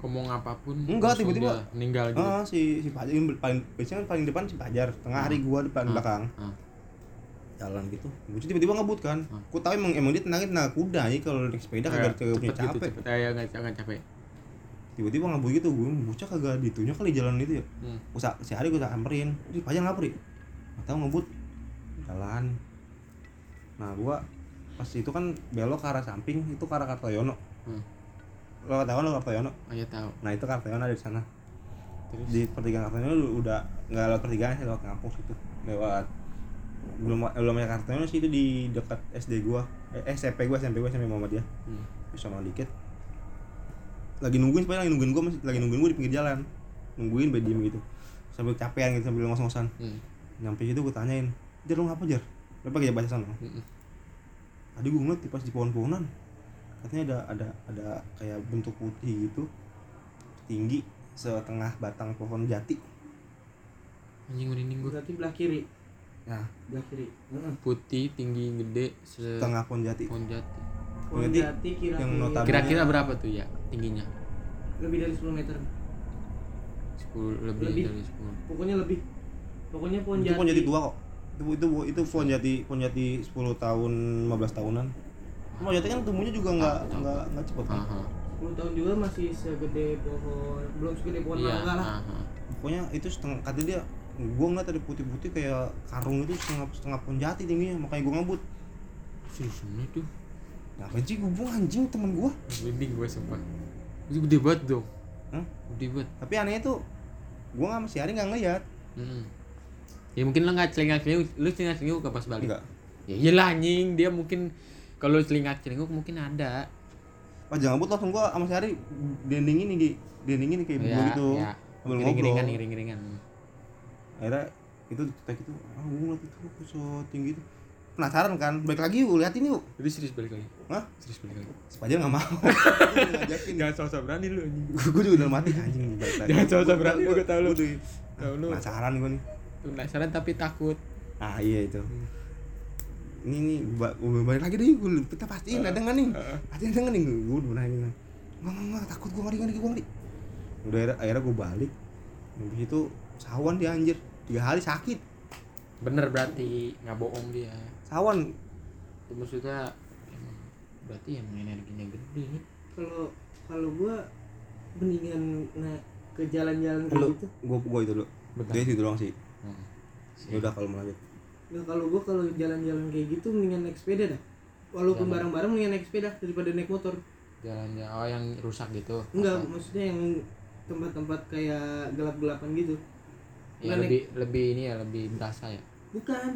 Speaker 1: ngomong apa
Speaker 2: pun.
Speaker 1: Enggak,
Speaker 2: tiba-tiba.
Speaker 1: meninggal gitu.
Speaker 2: ah si si yang paling biasanya kan paling depan si Fajar tengah hari gue depan
Speaker 1: Ah.
Speaker 2: belakang
Speaker 1: Ah.
Speaker 2: Jalan gitu. Gue tiba-tiba ngebut kan.
Speaker 1: Ah.
Speaker 2: gue tahu emang emang dia tenangin tenaga kuda aja kalau naik sepeda kagak kagak punya
Speaker 1: cepet gitu,
Speaker 2: capek.
Speaker 1: cepet. Eh, enggak enggak capek.
Speaker 2: tiba-tiba ngebut gitu gue bocah kagak ditunya kali jalan itu ya.
Speaker 1: Hmm.
Speaker 2: gue sa- si hari gue samperin. Si Fajar ngapa ri nggak tahu ngebut. Jalan. Nah gue pas itu kan belok ke arah samping itu ke arah Kartoyono.
Speaker 1: Hmm.
Speaker 2: lo tahu kan lo Kartoyono?
Speaker 1: Oh iya tahu.
Speaker 2: nah itu Kartoyono ada di sana.
Speaker 1: Terus?
Speaker 2: Di pertigaan Kartoyono udah nggak lewat pertigaan sih lewat kampus itu lewat belum belum ada Kartoyono sih itu di dekat SD gua eh, SMP gua SMP gua SMP Muhammadiyah
Speaker 1: hmm.
Speaker 2: bisa sama dikit lagi nungguin sebenarnya lagi nungguin gua masih lagi nungguin gua di pinggir jalan nungguin by diem gitu sambil capean gitu sambil ngos-ngosan
Speaker 1: Hmm.
Speaker 2: nyampe situ gua tanyain jar lu ngapa jar lu pakai baca sana
Speaker 1: Hmm.
Speaker 2: tadi gua ngeliat di pas di pohon-pohonan katanya ada ada ada kayak bentuk putih gitu tinggi setengah batang pohon jati
Speaker 1: Anjing merinding gua.
Speaker 3: Berarti belah kiri.
Speaker 2: Nah
Speaker 3: Belah kiri. Heeh.
Speaker 1: Putih, tinggi, gede, se
Speaker 2: setengah pohon jati
Speaker 1: pohon jati.
Speaker 3: Pohon
Speaker 2: Berarti
Speaker 3: jati kira
Speaker 2: yang notabene-
Speaker 1: Kira-kira berapa tuh ya tingginya?
Speaker 3: lebih dari 10 meter.
Speaker 1: 10 lebih,
Speaker 3: Lebih.
Speaker 1: dari 10.
Speaker 3: Pokoknya lebih. Pokoknya pohon
Speaker 2: itu
Speaker 3: jati.
Speaker 2: pohon jati tua kok itu itu itu pohon jati pohon jati 10 tahun 15 tahunan pohon jati kan tumbuhnya juga nggak
Speaker 1: Ah,
Speaker 2: nggak nggak cepet kan
Speaker 1: Aha.
Speaker 3: 10 tahun juga masih segede pohon belum segede pohon
Speaker 1: Iya.
Speaker 3: mangga lah.
Speaker 1: aha.
Speaker 2: pokoknya itu setengah kata dia gua ngeliat ada putih-putih kayak karung itu setengah setengah pohon jati tingginya makanya gua ngebut
Speaker 1: Serius ini tuh.
Speaker 2: ngapain sih gua buang anjing temen gua
Speaker 1: Merinding gue sumpah. Itu gede banget dong.
Speaker 2: Hah?
Speaker 1: Gede banget.
Speaker 2: tapi anehnya tuh gua nggak masih hari nggak ngeliat
Speaker 1: Hmm. Ya mungkin lo nggak telinga telinga, lu telinga telinga ke pas balik.
Speaker 2: enggak
Speaker 1: ya iyalah anjing dia mungkin kalau telingat celinguk mungkin ada
Speaker 2: pas jangan but langsung gua sama si Ari dending ini Gi. dending ini kayak
Speaker 1: ya,
Speaker 2: berdua gitu
Speaker 1: ya.
Speaker 2: ngobrol
Speaker 1: giring-giringan
Speaker 2: akhirnya itu kita gitu ah gue ngeliat itu kok so tinggi itu. Penasaran kan balik lagi yuk liatin yuk.
Speaker 1: Jadi serius balik lagi?
Speaker 2: Hah?
Speaker 1: serius balik lagi?
Speaker 2: Sepajar nggak mau. Ngajakin.
Speaker 1: Jangan sosok berani lu anjing.
Speaker 2: Gue juga dalam mati anjing balik lagi.
Speaker 1: Jangan sosok berani,
Speaker 2: gua
Speaker 1: tahu lu.
Speaker 2: tuh-
Speaker 1: Tahu lu.
Speaker 2: penasaran gue nih.
Speaker 1: Penasaran tapi takut.
Speaker 2: Ah iya itu. Ini nih balik lagi deh gue kita pastiin ada nggak nih? Pastiin ada nggak nih? Gue udah nanya nggak nggak nggak takut gue ngeri ngeri gue ngeri. Udah akhirnya gue balik. Habis itu sawan dia anjir tiga hari sakit.
Speaker 1: Bener berarti nggak bohong dia.
Speaker 2: Sawan.
Speaker 1: Itu maksudnya emang berarti emang energinya gede. Nih
Speaker 3: kalau kalau gua mendingan nah ke jalan-jalan kayak
Speaker 2: lu
Speaker 3: gitu.
Speaker 2: gue gue itu dulu.
Speaker 1: Bentar.
Speaker 2: dia situ doang sih.
Speaker 1: Hmm.
Speaker 2: ya udah kalau mau lanjut.
Speaker 3: Nah kalau gua kalau jalan-jalan kayak gitu mendingan naik sepeda dah. Walaupun bareng-bareng mendingan naik sepeda daripada naik motor.
Speaker 1: Jalan-jalan oh yang rusak gitu.
Speaker 3: Enggak maksudnya yang tempat-tempat kayak gelap-gelapan gitu
Speaker 1: ya lebih lebih ini ya lebih berasa ya.
Speaker 3: Bukan.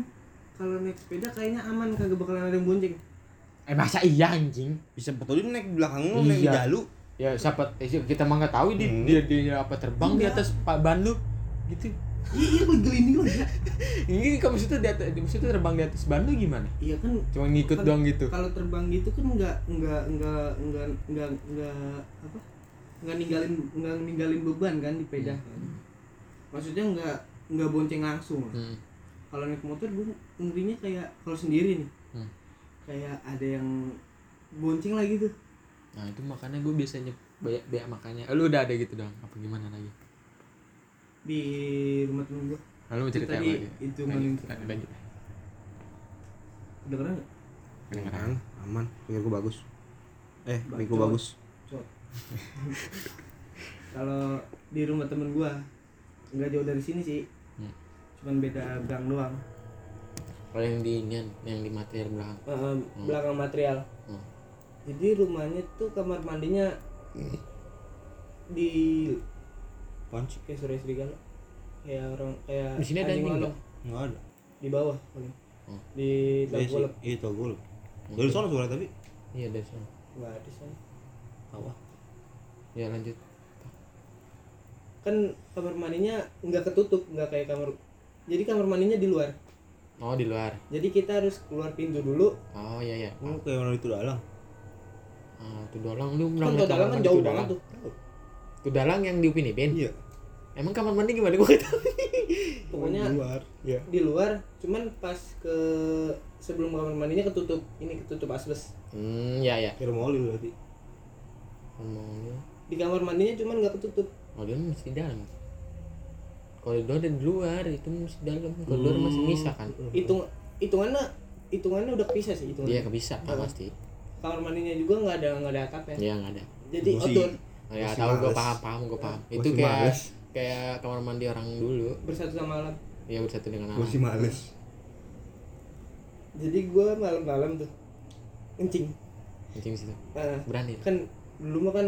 Speaker 3: Kalau naik sepeda kayaknya aman kagak bakalan ada yang bonceng.
Speaker 1: Eh masa iya anjing?
Speaker 2: Bisa betulin naik belakang lu naik
Speaker 1: Iya.
Speaker 2: jalu.
Speaker 1: Ya siapa eh, kita mah nggak tahu di
Speaker 2: Hmm.
Speaker 1: dia dia apa terbang di
Speaker 3: Enggak.
Speaker 1: atas pak ban lu gitu.
Speaker 3: Iya iya gua gelinding lah ya
Speaker 1: ini kamu maksudnya di atas maksudnya terbang di atas ban lu gimana?
Speaker 3: Iya kan
Speaker 1: cuma ngikut
Speaker 3: Kan
Speaker 1: doang gitu.
Speaker 3: kalau terbang gitu kan nggak nggak nggak nggak nggak nggak apa? Nggak ninggalin nggak ninggalin beban kan di sepeda maksudnya nggak nggak bonceng langsung.
Speaker 1: Hmm.
Speaker 3: kalau naik motor gue ngerinya kayak kalau sendiri nih.
Speaker 1: Hmm.
Speaker 3: kayak ada yang bonceng lagi tuh.
Speaker 1: Nah itu makanya gue biasanya banyak banyak makanya. Lu udah ada gitu dong? Apa gimana lagi?
Speaker 3: Di rumah temen gue
Speaker 1: lalu mau cerita apa
Speaker 3: Tadi
Speaker 1: lagi?
Speaker 3: itu
Speaker 1: Lanjut,
Speaker 3: udah keren nggak?
Speaker 1: Kedengeran.
Speaker 2: Kan aman. Pikir gue bagus. Eh pikir gue bagus.
Speaker 3: Kalau di rumah temen gue nggak jauh dari sini sih.
Speaker 1: Hmm.
Speaker 3: cuman beda gang doang.
Speaker 1: Kalau yang di ini yang di material belakang?
Speaker 3: Eh, belakang material.
Speaker 1: Hmm.
Speaker 3: jadi rumahnya tuh kamar mandinya di
Speaker 2: panci
Speaker 3: kayak Surya Serigala kayak orang kayak
Speaker 1: Di sini ada anjing
Speaker 2: nggak? Ada.
Speaker 3: Di bawah paling.
Speaker 1: Hmm.
Speaker 3: di
Speaker 2: iya sih
Speaker 3: Tagolep
Speaker 2: iya gue dari sana suara tapi?
Speaker 1: Iya dari sana.
Speaker 3: Nggak ada sana
Speaker 2: bawah
Speaker 1: ya lanjut
Speaker 3: kan kamar mandinya nggak ketutup nggak kayak kamar jadi kamar mandinya di luar.
Speaker 1: Oh di luar.
Speaker 3: Jadi kita harus keluar pintu dulu.
Speaker 1: Oh iya iya.
Speaker 2: Lu kayak orang itu dalang
Speaker 1: ah tuh dalang lu
Speaker 3: kan
Speaker 1: bilang
Speaker 3: tuh dalam kan jauh banget tuh.
Speaker 1: Tuh dalang yang di Upin Ipin
Speaker 2: iya.
Speaker 1: Emang kamar mandi gimana? Gue tahu.
Speaker 3: Pokoknya
Speaker 2: di luar
Speaker 1: iya.
Speaker 3: di luar cuman pas ke sebelum kamar mandinya ketutup. Ini ketutup asbes.
Speaker 1: Hmm ya ya
Speaker 2: kira mau lu berarti.
Speaker 1: Ngomongnya
Speaker 3: di kamar mandinya cuman nggak ketutup
Speaker 1: oh dia mesti di dalam. Koridor dan di luar itu di dalam. Koridor masih bisa kan?
Speaker 3: Hitung hitungannya hitungannya udah kepisah sih hitungannya.
Speaker 1: Iya kebisa pak
Speaker 3: Apa?
Speaker 1: pasti.
Speaker 3: Kamar mandinya juga nggak ada nggak ada atapnya
Speaker 1: iya nggak ada.
Speaker 3: Jadi
Speaker 2: Gua sih-
Speaker 3: outdoor
Speaker 1: ya
Speaker 2: Masih
Speaker 1: tahu gue paham paham gue paham. Itu kayak
Speaker 2: males.
Speaker 1: kayak kamar mandi orang dulu.
Speaker 3: Bersatu sama alam.
Speaker 1: Ya bersatu dengan alam.
Speaker 2: Sih males.
Speaker 3: Jadi gue malam-malam tuh kencing.
Speaker 1: Kencing situ.
Speaker 3: Nah,
Speaker 1: berani.
Speaker 3: kan dulu mah kan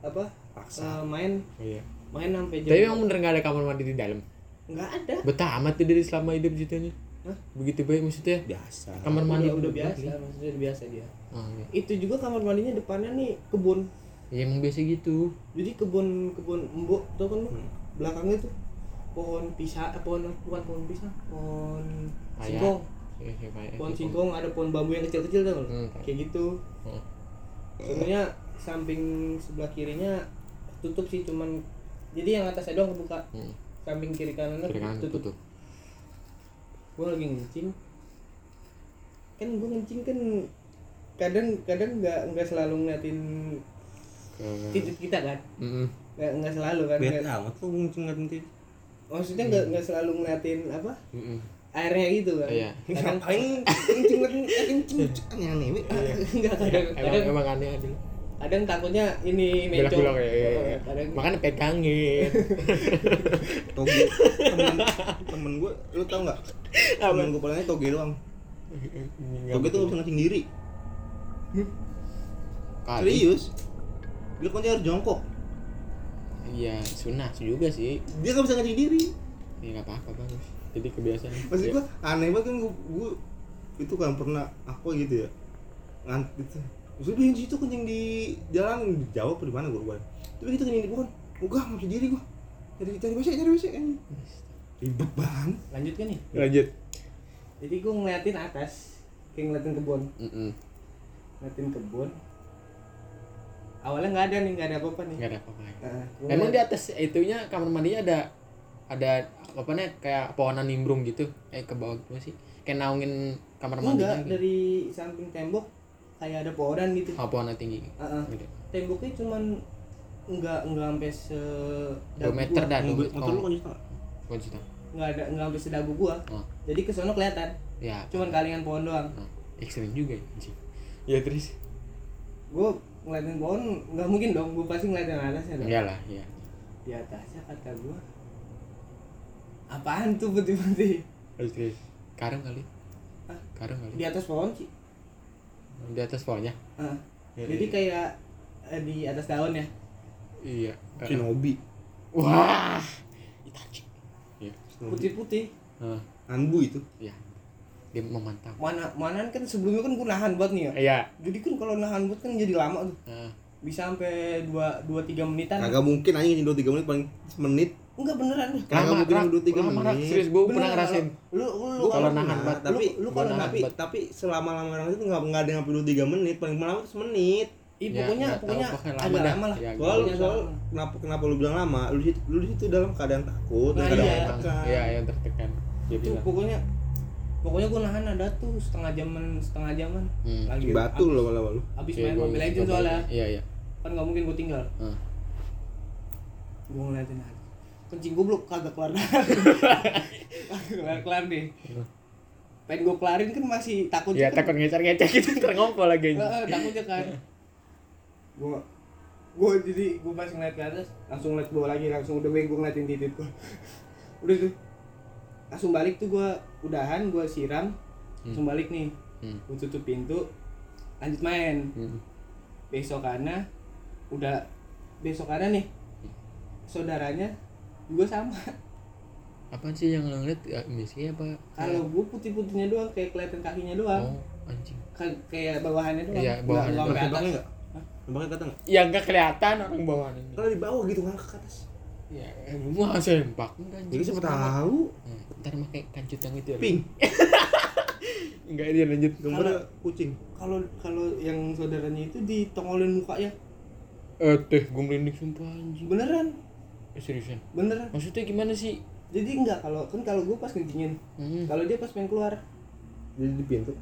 Speaker 3: apa
Speaker 2: paksa
Speaker 3: eh, main
Speaker 1: iya.
Speaker 3: main sampai jam
Speaker 1: tapi emang bener nggak ada kamar mandi di dalam?
Speaker 3: Nggak ada.
Speaker 1: Betah amat tuh dari selama hidup nih
Speaker 3: Hah?
Speaker 1: begitu baik maksudnya?
Speaker 2: Biasa.
Speaker 1: Kamar mandi
Speaker 3: udah, udah biasa
Speaker 1: nih.
Speaker 3: maksudnya udah biasa dia.
Speaker 1: Oh, iya.
Speaker 3: itu juga kamar mandinya depannya nih kebun.
Speaker 1: Ya emang biasa gitu.
Speaker 3: Jadi kebun kebun embok tuh kan?
Speaker 2: Hmm.
Speaker 3: belakangnya tuh pohon pisang eh, pohon bukan pohon pisang pohon
Speaker 1: Kayak-
Speaker 3: singkong.
Speaker 1: Iya, kayak-
Speaker 3: pohon singkong ada pohon bambu yang kecil-kecil tuh
Speaker 1: Hmm.
Speaker 3: kayak gitu.
Speaker 1: Hmm.
Speaker 3: sebenarnya samping sebelah kirinya tutup sih cuman jadi yang atasnya doang kebuka.
Speaker 1: Hmm.
Speaker 3: samping kiri kanannya
Speaker 1: kiri kanan
Speaker 3: tutup.
Speaker 1: tutup.
Speaker 3: Gue lagi ngencing. Kan gue ngencing kan kadang kadang nggak nggak selalu ngeliatin
Speaker 1: ke
Speaker 3: titik kita kan.
Speaker 1: Mm-mm.
Speaker 3: nggak nggak selalu kan Nggak-
Speaker 2: amat lu nguncing nanti
Speaker 3: maksudnya nggak nggak selalu ngeliatin apa?
Speaker 1: Mm-mm.
Speaker 3: airnya gitu kan.
Speaker 1: Iya.
Speaker 3: kadang
Speaker 2: ngapain nguncing nanti kencing aneh-aneh. We.
Speaker 3: nggak kadang
Speaker 1: emang
Speaker 3: kadang
Speaker 1: emang aneh aja
Speaker 3: kadang takutnya ini mencong
Speaker 1: belok ya, ya,
Speaker 3: kadang
Speaker 1: makanya pegangin
Speaker 2: toge temen temen gue lu tau nggak? Temen gue palingnya toge doang. Toge tuh bisa ngacing diri
Speaker 1: Kali.
Speaker 2: serius? Dia kan dia harus jongkok.
Speaker 1: Iya sunah juga sih.
Speaker 2: Dia nggak bisa ngacing diri
Speaker 1: ya nggak apa-apa bagus. Jadi kebiasaan.
Speaker 2: Maksud
Speaker 1: Ya.
Speaker 2: gue aneh banget kan gue gue itu kan pernah apa gitu ya. Ngant gitu Terus di situ kencing di jalan di Jawa apa di mana gue lupa. Tapi kita kencing di pohon. Enggak nggak bisa diri gue cari cari WC cari WC kan ribet banget.
Speaker 3: Lanjut kan nih?
Speaker 2: Lanjut.
Speaker 3: Jadi gue ngeliatin atas kayak ngeliatin kebun.
Speaker 1: Mm-mm.
Speaker 3: ngeliatin kebun. Awalnya nggak ada nih nggak ada apa-apa nih.
Speaker 1: Nggak ada apa-apa
Speaker 3: Heeh, gua
Speaker 1: emang di atas itunya kamar mandinya ada ada apa nih kayak pohonan nimbrung gitu? Eh ke bawah gitu sih. Kayak naungin kamar mandinya
Speaker 3: enggak
Speaker 1: gitu.
Speaker 3: dari samping tembok kayak ada pohonan gitu.
Speaker 1: Oh, pohonan tinggi.
Speaker 3: Heeh.
Speaker 1: gitu.
Speaker 3: temboknya cuman enggak enggak sampai se
Speaker 1: dua meter dah dua meter.
Speaker 2: motor lu
Speaker 1: oh,
Speaker 2: kencing nggak?
Speaker 1: Gua juta.
Speaker 3: enggak ada enggak sampai sedagu gua.
Speaker 1: Oh.
Speaker 3: Jadi ke sono kelihatan.
Speaker 1: Ya.
Speaker 3: Cuman kalingan pohon doang.
Speaker 1: Oh. ekstrim juga anjing. ya terus
Speaker 3: gua ngeliatin pohon nggak mungkin dong. Gua pasti ngeliatin atasnya dong.
Speaker 1: Enggak lah ya
Speaker 3: di atasnya kata gua. Apaan tuh putih-putih?
Speaker 1: Terus terus karung kali.
Speaker 3: Hah?
Speaker 1: karung kali.
Speaker 3: Di atas pohon sih
Speaker 1: di atas pohonnya
Speaker 3: Heeh.
Speaker 1: Ya,
Speaker 3: jadi
Speaker 1: iya.
Speaker 3: kayak eh, di atas daun ya?
Speaker 1: Iya.
Speaker 2: Shinobi.
Speaker 1: Wah Itachi. Iya.
Speaker 3: Putih-putih.
Speaker 1: Heeh.
Speaker 2: Anbu itu.
Speaker 1: Iya. Dia memantau.
Speaker 3: Mana mana kan sebelumnya kan gua nahan buat nih ya?
Speaker 1: Iya.
Speaker 3: Jadi kan kalau nahan buat kan jadi lama tuh.
Speaker 1: Heeh.
Speaker 3: bisa sampai dua dua tiga menitan.
Speaker 2: Kagak mungkin aja dua tiga menit paling semenit
Speaker 3: enggak beneran. Deh
Speaker 2: Kagak mungkin dua tiga
Speaker 1: Lama, Rak.
Speaker 2: menit.
Speaker 1: serius gue pernah ngerasain
Speaker 3: lu lu, lu
Speaker 2: Gua
Speaker 1: kalau nahan bat,
Speaker 2: tapi
Speaker 3: lu-
Speaker 1: gua
Speaker 3: kalau
Speaker 1: nahan
Speaker 2: tapi
Speaker 1: bat.
Speaker 2: tapi selama lama orang itu nggak nggak ada yang dua tiga menit. Paling lama itu semenit.
Speaker 3: Ih,
Speaker 1: Ya,
Speaker 3: pokoknya pokoknya
Speaker 1: lama
Speaker 3: agak lama lah.
Speaker 1: Ya,
Speaker 2: soal soal
Speaker 3: lama.
Speaker 2: kenapa kenapa lu bilang lama? Lu di situ lu di situ dalam keadaan takut
Speaker 3: Nah,
Speaker 2: keadaan
Speaker 3: iya.
Speaker 2: tertekan.
Speaker 1: iya yang tertekan. Dia
Speaker 3: itu pokoknya pokoknya gue nahan ada tuh setengah jaman setengah jaman.
Speaker 1: Hmm.
Speaker 3: lagi.
Speaker 2: Batu
Speaker 3: abis-
Speaker 2: lo lama lu.
Speaker 3: abis
Speaker 1: Iya,
Speaker 3: main
Speaker 1: gua-
Speaker 3: Mobile Legends
Speaker 1: gua-
Speaker 3: soalnya.
Speaker 1: Iya iya.
Speaker 3: Kan nggak mungkin gue tinggal.
Speaker 1: Heeh.
Speaker 3: gue ngeliatin aja kencing gue belum kagak kelar. Kelar kelar deh. Pengen gue kelarin kan masih takut kan.
Speaker 1: takut ngecer-ngecer gitu ntar ngompol lagi
Speaker 3: Heeh, takutnya kan. Gue gue jadi gue pas ngeliat ke atas langsung ngeliat bawah lagi langsung udah gue ngeliatin titik gue udah tuh. Langsung balik tuh gue udahan gue siram langsung balik nih.
Speaker 1: Hmm.
Speaker 3: gue tutup pintu lanjut main.
Speaker 1: Hmm.
Speaker 3: besokannya udah besokannya nih. Saudaranya juga sama.
Speaker 1: Apaan sih yang lo ngeliat? Ya, miskin apa?
Speaker 3: kalau gue putih putihnya doang kayak kelihatan kakinya doang.
Speaker 1: Oh anjing.
Speaker 3: Ka- kayak bawahannya doang.
Speaker 1: Iya,
Speaker 3: Nggak-
Speaker 1: bawahannya
Speaker 3: nggak
Speaker 1: doang.
Speaker 3: atas
Speaker 2: Tembaknya nggak? Tembaknya kata nggak?
Speaker 1: Ya nggak kelihatan orang bawaan ini.
Speaker 2: Kalau di bawah gitu ngangkat ke atas.
Speaker 1: Ya gua sempak enggak
Speaker 2: jadi siapa tahu.
Speaker 1: Hmm, Ntar pakai kancut yang itu ya
Speaker 2: pink.
Speaker 1: Enggak dia lanjut.
Speaker 2: Gambarnya kucing.
Speaker 3: kalau kalau yang saudaranya itu ditongolin mukanya.
Speaker 1: Eh teh gue merinding sumpah anjing.
Speaker 3: Beneran
Speaker 1: seriusan?
Speaker 3: Beneran
Speaker 1: Maksudnya gimana sih?
Speaker 3: jadi enggak kalau kan kalau gue pas ngencingin
Speaker 1: Hmm.
Speaker 3: kalau dia pas pengen keluar.
Speaker 2: Jadi di pintu?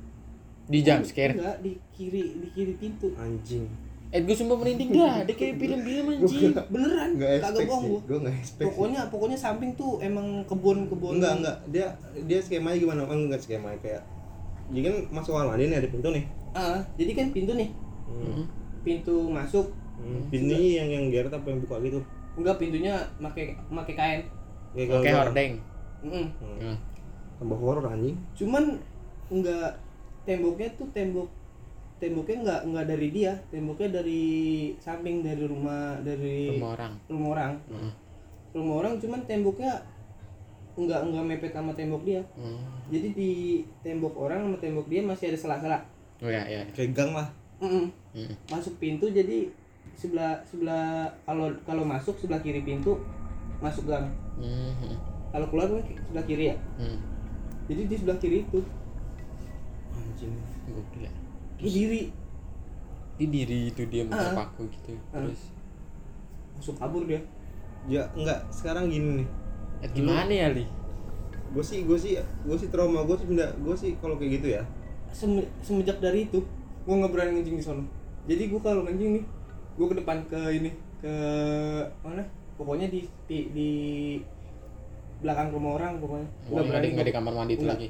Speaker 1: Di jump scare?
Speaker 3: enggak di kiri di kiri pintu.
Speaker 2: Anjing.
Speaker 1: Eh gue sumpah merinding. Dah Dia kayak film-film anjing.
Speaker 3: beneran
Speaker 2: nggak
Speaker 3: kagak bohong gue
Speaker 2: gue nggak expect
Speaker 3: pokoknya pokoknya samping tuh emang kebun kebun
Speaker 2: enggak enggak dia dia skemanya gimana? Oh, enggak skemanya kayak jadi kan masuk kamar mandi nih ada pintu nih.
Speaker 3: Ah, jadi kan pintu nih.
Speaker 1: Hmm.
Speaker 3: pintu masuk.
Speaker 2: Hmm, pintu ini yang yang geret apa yang buka gitu
Speaker 3: enggak pintunya make make kain
Speaker 2: kalau-
Speaker 1: hordeng.
Speaker 2: Hmm.
Speaker 1: Nah,
Speaker 2: tambah horor anjing
Speaker 3: cuman enggak temboknya tuh tembok temboknya enggak enggak dari dia temboknya dari samping dari rumah dari
Speaker 1: Rumah orang
Speaker 3: rumah orang
Speaker 1: Heeh.
Speaker 3: rumah orang cuman temboknya enggak enggak mepet sama tembok dia
Speaker 1: Hmm.
Speaker 3: jadi di tembok orang sama tembok dia masih ada sela-sela
Speaker 1: Oh ya ya
Speaker 2: kayak gang lah
Speaker 3: Mm-mm.
Speaker 1: Hmm.
Speaker 3: masuk pintu jadi sebelah sebelah kalau kalau masuk sebelah kiri pintu masuk gang.
Speaker 1: Hmm. hmm,
Speaker 3: kalau keluar kan sebelah kiri ya?
Speaker 1: Hmm.
Speaker 3: jadi di sebelah kiri itu.
Speaker 2: Anjing.
Speaker 1: Gokil ya.
Speaker 3: Di diri.
Speaker 1: Di diri itu dia
Speaker 3: Ah.
Speaker 1: terpaku gitu
Speaker 3: Ah.
Speaker 1: Terus?
Speaker 3: Masuk kabur dia.
Speaker 2: Ya enggak. Sekarang gini nih.
Speaker 1: Eh, Gimana ya Li?
Speaker 2: gue sih gue sih gue sih trauma. Gue sih pindah gue sih kalau kayak gitu ya.
Speaker 3: Sem- semenjak dari itu gua nggak berani ngencing di sana. Jadi gua kalau ngencing nih gua ke depan ke ini ke mana? Pokoknya di di, di belakang rumah orang pokoknya.
Speaker 1: Oh, nggak di, nggak di kamar mandi itu lagi.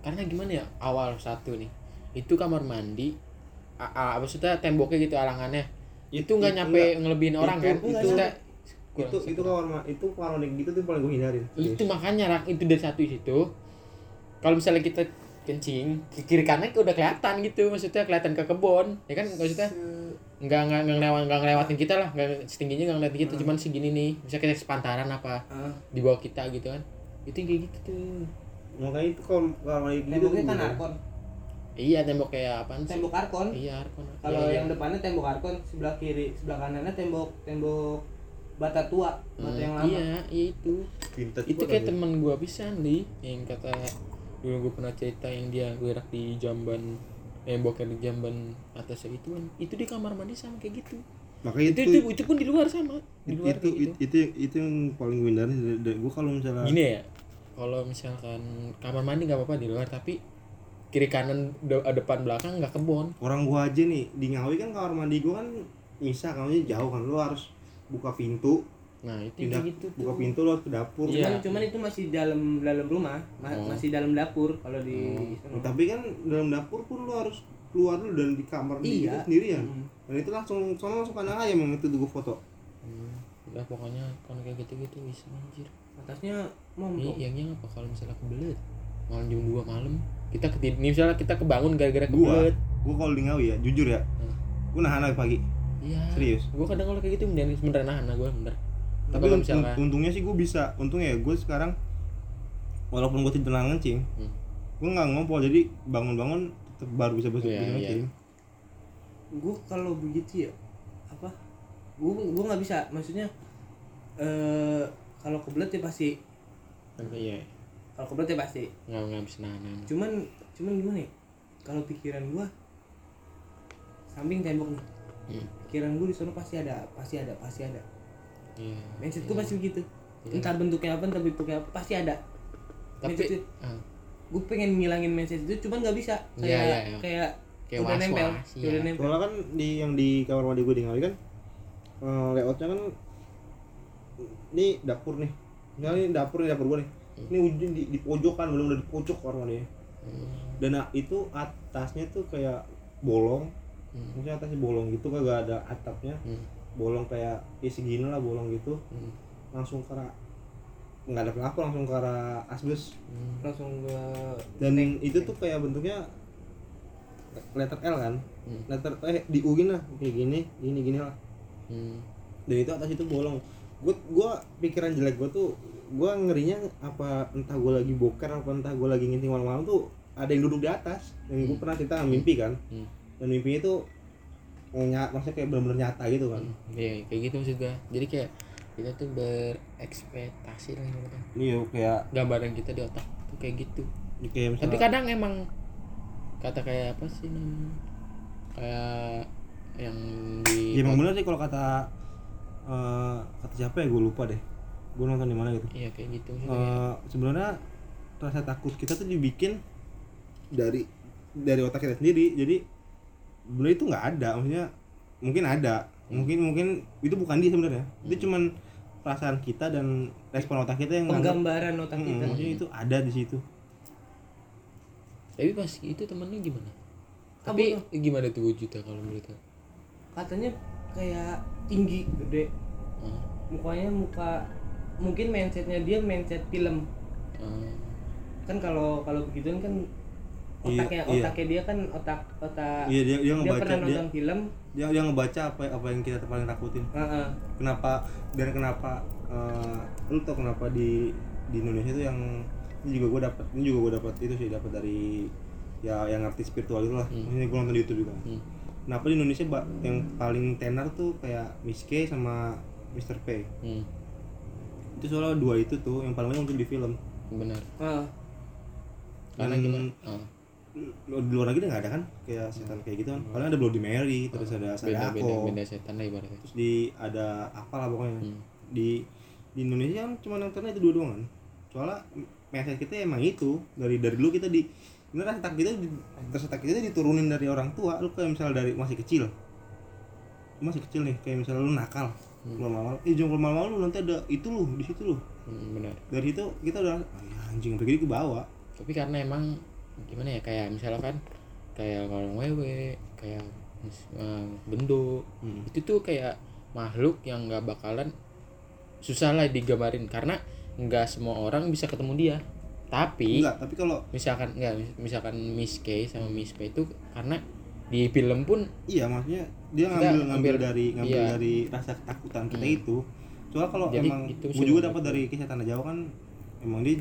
Speaker 1: Karena gimana ya Awal satu nih Itu kamar mandi a- a- Maksudnya temboknya gitu alangannya. Itu nggak nyampe
Speaker 2: nggak.
Speaker 1: ngelebihin orang
Speaker 2: Itu
Speaker 1: kan?
Speaker 3: nggak
Speaker 1: Itu udah
Speaker 2: itu itu kamar ma- itu kamar mandi gitu tuh paling gue hindarin
Speaker 1: itu makanya rak itu dari satu situ. Kalau misalnya kita kencing ke kiri kanan udah kelihatan gitu maksudnya kelihatan ke kebun ya kan? Maksudnya nggak nggak nggak ngelewat nggak ngelewatin kita lah. Nggak setingginya nggak ngeliatin kita. Cuman segini nih. Bisa kita sepantaran apa
Speaker 3: ah,
Speaker 1: di bawah kita gitu kan. Itu yang kayak gitu tuh.
Speaker 2: Makanya itu kalau mandi gitu
Speaker 3: temboknya kan arkon.
Speaker 1: Iya tembok kayak apaan sih?
Speaker 3: Tembok arkon.
Speaker 1: Iya arkon.
Speaker 3: Kalau
Speaker 1: Iya,
Speaker 3: yang
Speaker 1: iya.
Speaker 3: depannya tembok arkon sebelah kiri sebelah kanannya tembok tembok bata tua bata
Speaker 1: Hmm,
Speaker 3: yang lama.
Speaker 1: iya iya itu.
Speaker 2: Vintage
Speaker 1: itu kayak
Speaker 2: anjing.
Speaker 1: teman gua pisan li yang kata dulu gua pernah cerita yang dia gerak di jamban eh di jamban atas itu kan itu di kamar mandi sama kayak gitu
Speaker 2: makanya
Speaker 1: itu
Speaker 2: itu
Speaker 1: itu, itu pun di luar sama di
Speaker 2: itu
Speaker 1: luar
Speaker 2: itu,
Speaker 1: gitu.
Speaker 2: itu, itu yang paling gue hindari dari, gue kalau misalnya
Speaker 1: gini ya kalau misalkan kamar mandi nggak apa-apa di luar tapi kiri kanan de- depan belakang nggak kebon
Speaker 2: orang gua aja nih di Ngawi kan kamar mandi gua kan misah kamarnya jauh kan lu harus buka pintu
Speaker 1: nah itu
Speaker 2: pindah
Speaker 1: gitu tuh.
Speaker 2: buka pintu harus ke dapur.
Speaker 1: Iya.
Speaker 3: cuman cuman itu masih dalam dalam rumah ma-
Speaker 1: Oh.
Speaker 3: masih dalam dapur kalau di
Speaker 2: Nah, tapi kan dalam dapur pun lu harus keluar dulu dan di kamar
Speaker 3: Iya.
Speaker 2: itu sendiri ya?
Speaker 3: Mm.
Speaker 2: dan itu langsung soalnya langsung kandang ayam yang itu gua foto.
Speaker 1: Hmm, udah pokoknya kalau kayak gitu-gitu bisa anjir.
Speaker 3: Atasnya
Speaker 1: ini
Speaker 3: montok
Speaker 1: yang yang apa kalau misalnya kebelet? Malam jam 2 malam. Kita ketid nih misalnya kita kebangun gara-gara kebelet.
Speaker 2: gua kalau di Ngawi ya jujur ya.
Speaker 1: Hmm.
Speaker 2: gua nahan lagi pagi.
Speaker 1: Iya.
Speaker 2: Serius?
Speaker 1: gua kadang kalau kayak gitu beneran beneran nahan nah gua bener
Speaker 2: tapi un- untungnya sih gua bisa. Untungnya ya gua sekarang walaupun gua tidur ngencing
Speaker 1: Hmm.
Speaker 2: gua nggak ngompol jadi bangun-bangun tetap baru bisa bisa
Speaker 1: iya.
Speaker 2: ngencing
Speaker 3: gue kalau begitu ya apa gue gue nggak bisa. Maksudnya eh kalau kebelet ya pasti.
Speaker 1: Iya.
Speaker 3: Kalau kebelet ya pasti.
Speaker 1: Nggak nggak bisa nahan.
Speaker 3: Cuman cuman gimana ya? Kalau pikiran gua samping tembok nih.
Speaker 1: Hmm.
Speaker 3: pikiran gua di sana pasti ada pasti ada pasti ada
Speaker 1: iya.
Speaker 3: Mindset gua pasti begitu.
Speaker 1: Iya.
Speaker 3: entah bentuknya apa entah bentuknya apa pasti ada.
Speaker 1: Tapi
Speaker 3: mindset itu
Speaker 1: ah,
Speaker 3: gue pengen ngilangin mindset itu cuman nggak bisa.
Speaker 1: Iya,
Speaker 3: kayak
Speaker 1: iya, iya.
Speaker 3: kayak
Speaker 1: Kayak
Speaker 3: udah nempel
Speaker 1: iya.
Speaker 3: udah nempel.
Speaker 2: Soalnya kan di yang di kamar mandi gue di Ngawi kan eh, layoutnya kan ini dapur nih. Misalnya ini dapur nih dapur gue nih. Ini ujung di, di pojokan belum udah di pojok kamar mandi.
Speaker 1: Hmm,
Speaker 2: dan ah, itu atasnya tuh kayak bolong.
Speaker 1: Hmm,
Speaker 2: maksudnya atasnya bolong gitu kagak ada atapnya.
Speaker 1: Hmm,
Speaker 2: bolong kayak ya segini lah bolong gitu.
Speaker 1: Hmm,
Speaker 2: langsung ke arah nggak ada pelapor langsung ke arah asbes.
Speaker 1: Hmm.
Speaker 3: langsung ke
Speaker 2: dan itu tuh kayak bentuknya letter L kan?
Speaker 1: Hmm.
Speaker 2: letter eh di U gini lah. Kayak gini gini gini lah.
Speaker 1: Hmm.
Speaker 2: dan itu atas itu bolong. Gue gua pikiran jelek gue tuh gue ngerinya apa entah gue lagi boker apa entah gue lagi nginting malam-malam tuh ada yang duduk di atas. Yang gue pernah cerita mimpi kan?
Speaker 1: Hmm.
Speaker 2: dan mimpinya tuh nyata maksudnya kayak benar-benar nyata gitu kan
Speaker 1: Iya, kayak gitu maksud gua. Jadi kayak kita tuh berekspektasi lah gitu.
Speaker 2: iya kayak
Speaker 1: Gambaran kita di otak tuh kayak gitu.
Speaker 2: kayak misalnya
Speaker 1: Tapi kadang emang kata kayak apa sih namanya? Kayak yang di
Speaker 2: ya emang bener sih kalau kata eh, kata siapa ya gue lupa deh gue nonton di mana gitu
Speaker 1: Iya kayak gitu
Speaker 2: Eh, sebenarnya rasa takut kita tuh dibikin dari dari otak kita sendiri jadi sebenarnya itu nggak ada maksudnya mungkin ada. Mungkin mungkin itu bukan dia sebenarnya. Itu cuman perasaan kita dan respon otak kita yang
Speaker 3: penggambaran otak
Speaker 2: "Hmm,
Speaker 3: kita.
Speaker 2: maksudnya itu ada di situ.
Speaker 1: Tapi pas itu temennya gimana? Tapi
Speaker 3: loh.
Speaker 1: gimana tuh wujudnya kalau menurut
Speaker 3: katanya kayak tinggi gede.
Speaker 1: Ah,
Speaker 3: mukanya muka mungkin mindsetnya dia mindset film.
Speaker 1: Ah,
Speaker 3: kan kalau kalau begitu kan
Speaker 2: Iya,
Speaker 3: otaknya
Speaker 2: iya.
Speaker 3: otaknya dia kan otak otak
Speaker 2: iya dia dia
Speaker 3: dia pernah
Speaker 2: dia
Speaker 3: nonton film
Speaker 2: dia, dia ngebaca apa apa yang kita paling takutin
Speaker 3: Heeh.
Speaker 2: kenapa dan kenapa eh, lu tau kenapa di di Indonesia itu yang ini juga gue dapat ini juga gue dapat itu sih dapat dari ya yang ngerti spiritual itu lah
Speaker 1: Hmm.
Speaker 2: ini gue nonton di YouTube juga
Speaker 1: hmm.
Speaker 2: kenapa di Indonesia ba- yang paling tenar tuh kayak Miss K sama Mr. P
Speaker 1: hmm,
Speaker 2: itu soalnya dua itu tuh yang paling banyak muncul di film
Speaker 1: benar.
Speaker 3: Ah,
Speaker 1: Karena gimana?
Speaker 2: Lu- di luar negeri nggak ada kan? Kayak setan kayak gitu kan. Paling ada Bloody Mary terus ada
Speaker 1: Hmm. beda beda
Speaker 2: Sadako
Speaker 1: beda setan lah ibaratnya.
Speaker 2: terus di ada apalah pokoknya.
Speaker 1: Hmm.
Speaker 2: di di Indonesia kan cuma yang terkenal itu dua doang kan. Soalnya mindset kita emang itu. Dari dari dulu kita di rasa takut kita takut kita diturunin dari orang tua. Lu kayak misalnya dari masih kecil. Lu masih kecil nih kayak misalnya lu nakal. Keluar malam eh jangan keluar malam lu nanti ada itu lu di situ lu.
Speaker 1: Hmm, benar.
Speaker 2: dari itu kita udah "Ah, ya anjing begini ke bawah.
Speaker 1: Tapi karena emang gimana ya kayak misalkan kayak kalau wewe kayak mis- eh, bendo
Speaker 2: Hmm.
Speaker 1: itu tuh kayak makhluk yang nggak bakalan susah lah digambarin karena nggak semua orang bisa ketemu dia tapi
Speaker 2: enggak tapi kalau
Speaker 1: misalkan nggak mis- misalkan Miss K sama Miss P itu karena di film pun
Speaker 2: iya maksudnya dia ngambil ngambil
Speaker 1: ngambil-
Speaker 2: dari ngambil
Speaker 1: iya.
Speaker 2: dari rasa ketakutan kita
Speaker 1: Hmm.
Speaker 2: itu soalnya kalau
Speaker 1: Jadi
Speaker 2: emang
Speaker 1: itu
Speaker 2: gue juga dapat dari kisah tanah jawa kan emang dia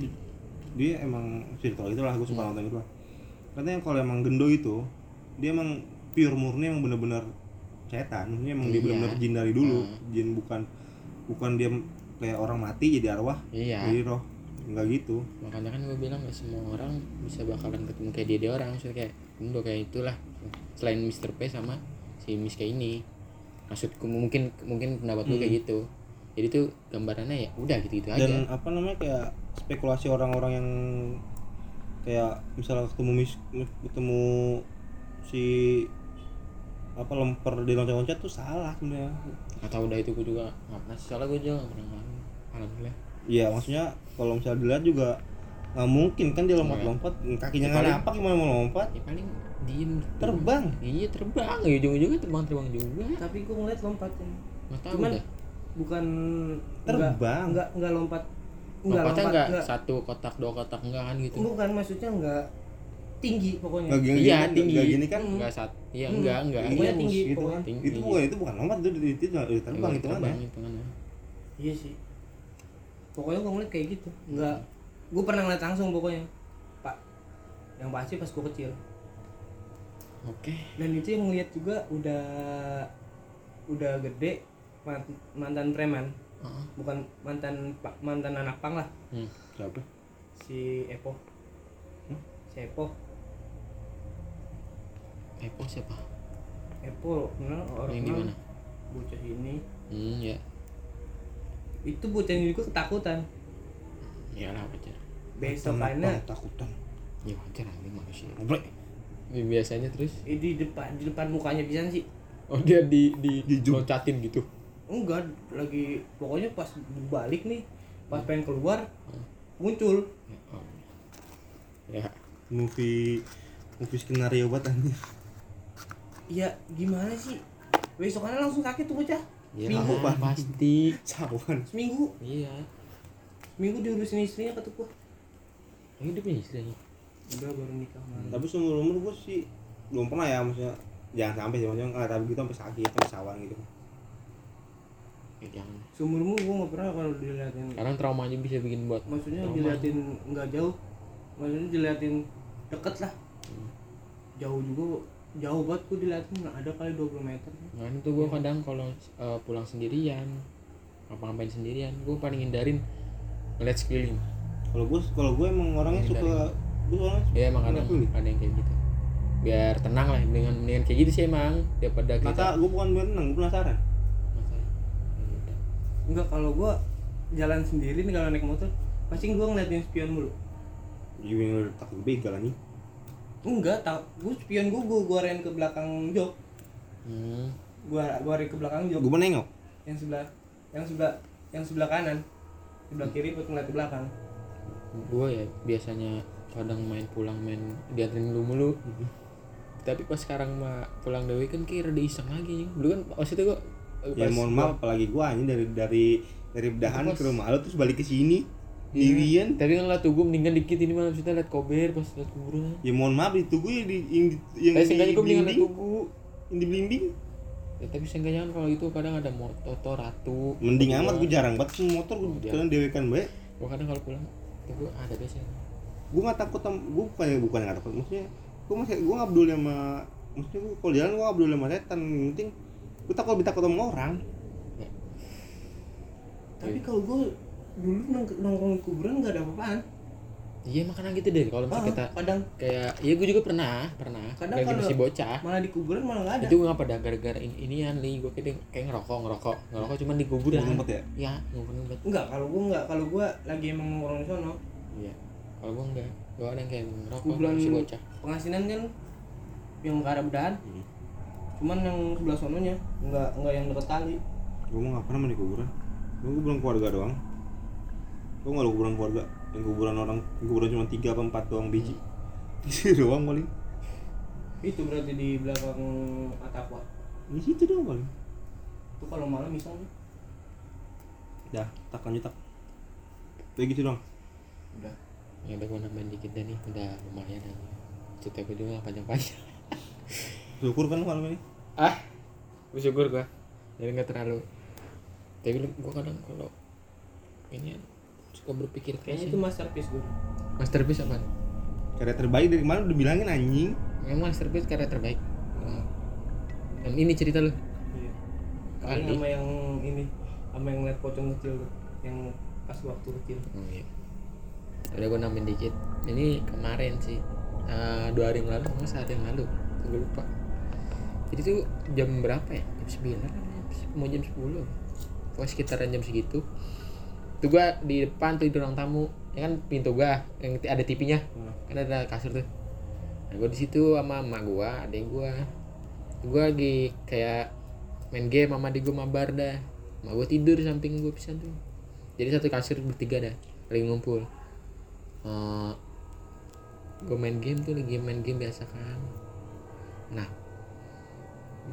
Speaker 2: dia emang spiritual itulah gue suka
Speaker 1: Hmm.
Speaker 2: nonton itu lah. Katanya kalau emang gendo itu dia emang pure murni emang bener-bener setan. Ini emang dia
Speaker 1: Iya.
Speaker 2: bener-bener jin dari dulu.
Speaker 1: Hmm.
Speaker 2: jin bukan bukan dia kayak orang mati jadi arwah.
Speaker 1: Iya.
Speaker 2: Jadi roh. Nggak gitu.
Speaker 1: Makanya kan gue bilang gak semua orang bisa bakalan ketemu kayak dia dia orang. Maksudnya kayak Indo kayak itulah. Selain Mr. P sama si Miss kayak ini. Maksudku mungkin mungkin pendapat gue kayak gitu. Jadi tuh gambarannya ya udah gitu gitu aja.
Speaker 2: dan apa namanya kayak spekulasi orang-orang yang kayak misalnya ketemu mis ketemu si apa lemper di loncat-loncat tuh salah sebenarnya.
Speaker 1: Atau udah itu gue juga. Nggak pernah sih soalnya gue juga nggak pernah ngalamin alhamdulillah.
Speaker 2: Iya maksudnya kalau misalnya dilihat juga nggak mungkin kan dia lompat-lompat kakinya
Speaker 1: Ya,
Speaker 2: nggak
Speaker 1: paling-
Speaker 2: napak gimana mau lompat.
Speaker 1: Ya paling diem.
Speaker 2: Terbang.
Speaker 1: Iya terbang. Ya ujung-ujungnya terbang terbang juga.
Speaker 3: Tapi gue ngeliat lompatnya.
Speaker 1: Nggak tahu
Speaker 3: Cuman
Speaker 1: dah.
Speaker 3: bukan
Speaker 2: Terbang.
Speaker 3: enggak enggak lompat enggak
Speaker 1: lompatnya
Speaker 3: lompat
Speaker 1: nggak
Speaker 3: enggak.
Speaker 1: satu kotak dua kotak enggak kan gitu.
Speaker 3: Bukan maksudnya enggak tinggi pokoknya.
Speaker 2: Nggak gini
Speaker 1: Iya,
Speaker 2: gini,
Speaker 1: tinggi.
Speaker 2: nggak gini kan?
Speaker 1: Enggak sat iya
Speaker 3: Hmm.
Speaker 1: enggak enggak.
Speaker 3: Pokoknya
Speaker 2: Iya,
Speaker 3: tinggi,
Speaker 2: gitu
Speaker 3: pokoknya.
Speaker 2: kan.
Speaker 1: tinggi.
Speaker 2: itu bukan itu bukan lompat itu itu, itu, itu terbang itu kan
Speaker 3: iya sih. Pokoknya gue ngeliat kayak gitu enggak. Gue pernah ngeliat langsung pokoknya pak. Yang pasti pas gue kecil.
Speaker 1: Oke.
Speaker 3: Dan itu yang ngeliat juga udah udah gede mant- mantan preman
Speaker 1: Heeh.
Speaker 3: bukan mantan pak mantan anak pang lah.
Speaker 1: Hmm.
Speaker 2: siapa?
Speaker 3: Si Epo.
Speaker 2: Hmm?
Speaker 3: si Epo.
Speaker 1: Epo siapa?
Speaker 3: Epo kenal orang
Speaker 1: yang
Speaker 3: kenal
Speaker 1: mana?
Speaker 3: Bocah ini.
Speaker 1: Hmm ya.
Speaker 3: Itu bocah ini juga ketakutan.
Speaker 1: Iyalah wajar
Speaker 3: besokannya
Speaker 2: Kenapa takutan
Speaker 1: ya wajar lah ini manusia.
Speaker 2: Ngobrol.
Speaker 1: Ya, biasanya terus?
Speaker 3: Eh, di depan di depan mukanya bisa sih?
Speaker 1: Oh dia di di
Speaker 2: Di zoom.
Speaker 1: loncatin gitu
Speaker 3: enggak lagi pokoknya pas balik nih pas pengen keluar muncul.
Speaker 1: Ya, oh. ya
Speaker 2: movie movie skenario banget anjir.
Speaker 3: Ya gimana sih? Besokannya langsung sakit tuh bocah.
Speaker 1: Ya
Speaker 3: Seminggu,
Speaker 1: lah, pasti.
Speaker 2: Sawan.
Speaker 3: Seminggu.
Speaker 1: Iya.
Speaker 3: Seminggu diurusin istrinya kata gua.
Speaker 1: Ini dia punya istri
Speaker 3: udah baru nikah malam
Speaker 2: tapi seumur umur gue sih belum pernah ya maksudnya. Jangan sampai sih maksudnya nggak tapi gitu sampai sakit sampai sawan gitu
Speaker 1: ya jangan
Speaker 3: seumurmu gua nggak pernah kalau diliatin
Speaker 1: sekarang traumanya bisa bikin buat
Speaker 3: maksudnya
Speaker 1: trauma.
Speaker 3: diliatin nggak jauh. Maksudnya diliatin deket lah. Jauh juga jauh banget gua diliatin nggak ada kali 20 meter.
Speaker 1: Nah itu gue kadang kalau eh, pulang sendirian ngapa-ngapain sendirian gue paling hindarin ngeliat sekeliling.
Speaker 2: Kalau gue kalau gue emang orangnya suka gue orangnya
Speaker 1: ya emang
Speaker 2: sekeliling.
Speaker 1: ada yang kayak gitu. Biar tenang lah dengan mendingan kayak gitu sih emang daripada kita.
Speaker 2: Kata gue bukan berenang gue penasaran.
Speaker 1: Ya.
Speaker 3: Enggak kalau gua jalan sendiri nih kalau naik motor pasti gua ngeliatin spion mulu.
Speaker 2: Gimana udah takut begal anjing
Speaker 3: enggak tak gua spion gua gua gua arahin ke belakang jok.
Speaker 1: Hmm.
Speaker 3: gua gua arahin ke belakang jok.
Speaker 2: Gue menengok
Speaker 3: yang sebelah yang sebelah yang sebelah kanan sebelah kiri buat ngeliat ke belakang.
Speaker 1: Gue ya biasanya kadang main pulang main dianterin lu mulu. Tapi pas sekarang mah pulang dewi kan kira udah iseng lagi dulu kan maksudnya gue
Speaker 2: ya mohon maaf apalagi gue anjing dari dari dari bedahan ke rumah lo terus balik ke sini. Sendirian
Speaker 1: tapi kan lah tuh gue meninggal dikit ini mah maksudnya liat kober pas liat kuburan
Speaker 2: ya mohon maaf itu gue yang di yang di yang
Speaker 1: tapi
Speaker 2: di
Speaker 1: gue mendingan
Speaker 2: blimbing.
Speaker 1: Tugu
Speaker 2: yang di blimbing.
Speaker 1: Ya, tapi seenggaknya kan kalau itu kadang ada motor ratu.
Speaker 2: Mending amat gue jarang banget sih motor gue
Speaker 1: Iya.
Speaker 2: kadang dewekan baik
Speaker 1: gue kadang kalau pulang tuh gue ada biasanya.
Speaker 2: Gue nggak takut sama gue bukan bukan nggak takut maksudnya gue masih gue nggak peduli sama maksudnya gue kalau jalan gue nggak peduli sama setan yang penting gue takut takut sama orang.
Speaker 3: Tapi kalau gua dulu nong- nongkrong di kuburan nggak ada apa-apaan.
Speaker 1: Iya makanya gitu deh. Kalau misalnya
Speaker 3: Ah,
Speaker 1: kita
Speaker 3: kadang
Speaker 1: kayak ya gue juga pernah pernah.
Speaker 3: Kadang
Speaker 1: lagi
Speaker 3: kalau-
Speaker 1: masih bocah.
Speaker 3: malah di kuburan malah nggak ada.
Speaker 1: Itu gue ngapa dah gara-gara ini inian li. Gue kayak kayak ngerokok ngerokok. Ngerokok cuman di kuburan.
Speaker 2: Ngumpet ya?
Speaker 1: Ya ngumpet ngumpet
Speaker 3: enggak kalau gua enggak kalau gua lagi emang nongkrong di sono.
Speaker 1: Iya. Kalau gue enggak gue ada yang kayak ngerokok
Speaker 3: Kuburan-
Speaker 1: masih bocah.
Speaker 3: pengasinan kan yang ke arah bedahan.
Speaker 2: Hmm.
Speaker 3: Cuman yang sebelah sononya enggak enggak yang deket kali
Speaker 2: gue mau nggak pernah main di kuburan. Gue kuburan keluarga doang. Gue nggak kuburan keluarga. Yang kuburan orang kuburan cuma tiga apa empat doang biji. Itu doang paling.
Speaker 3: Itu berarti di belakang atapwa
Speaker 2: di situ doang paling.
Speaker 3: Itu kalau malam misalnya
Speaker 2: dah tak lanjut tak. Kayak gitu dong
Speaker 3: udah.
Speaker 1: Ya udah gue nambahin dikit dah nih. Udah lumayan aja cerita gue juga nggak panjang-panjang.
Speaker 2: Syukur kan malam ini
Speaker 1: ah bersyukur gue jadi nggak terlalu. Tapi gue kadang kalau ini suka berpikir
Speaker 3: kayaknya itu masterpiece gue
Speaker 1: masterpiece apa?
Speaker 2: Karya terbaik dari kemarin udah bilangin anjing.
Speaker 1: Memang terbaik karya terbaik? Dan ini cerita lu?
Speaker 3: Iya.
Speaker 1: Kali.
Speaker 3: sama yang ini sama yang liat pocong kecil tuh yang pas waktu kecil.
Speaker 1: Oh iya. Udah gue nambahin dikit. Ini kemarin sih. Eh, dua hari yang lalu nggak sehari yang lalu. Gue lupa jadi tuh jam berapa ya? Jam sembilan jam se- mau jam sepuluh. Pokoknya sekitaran jam segitu. Tuh gue di depan tuh di ruang tamu. Ya kan pintu gue yang ada TV-nya kan ada kasur tuh. Nah gue di situ sama emak gue adek gue gue lagi kayak main game sama adik gue mabar dah. Emak gue tidur di samping gue pisan tuh. Jadi satu kasur bertiga dah lagi ngumpul. Eh, gue main game tuh lagi main game biasa kan. Nah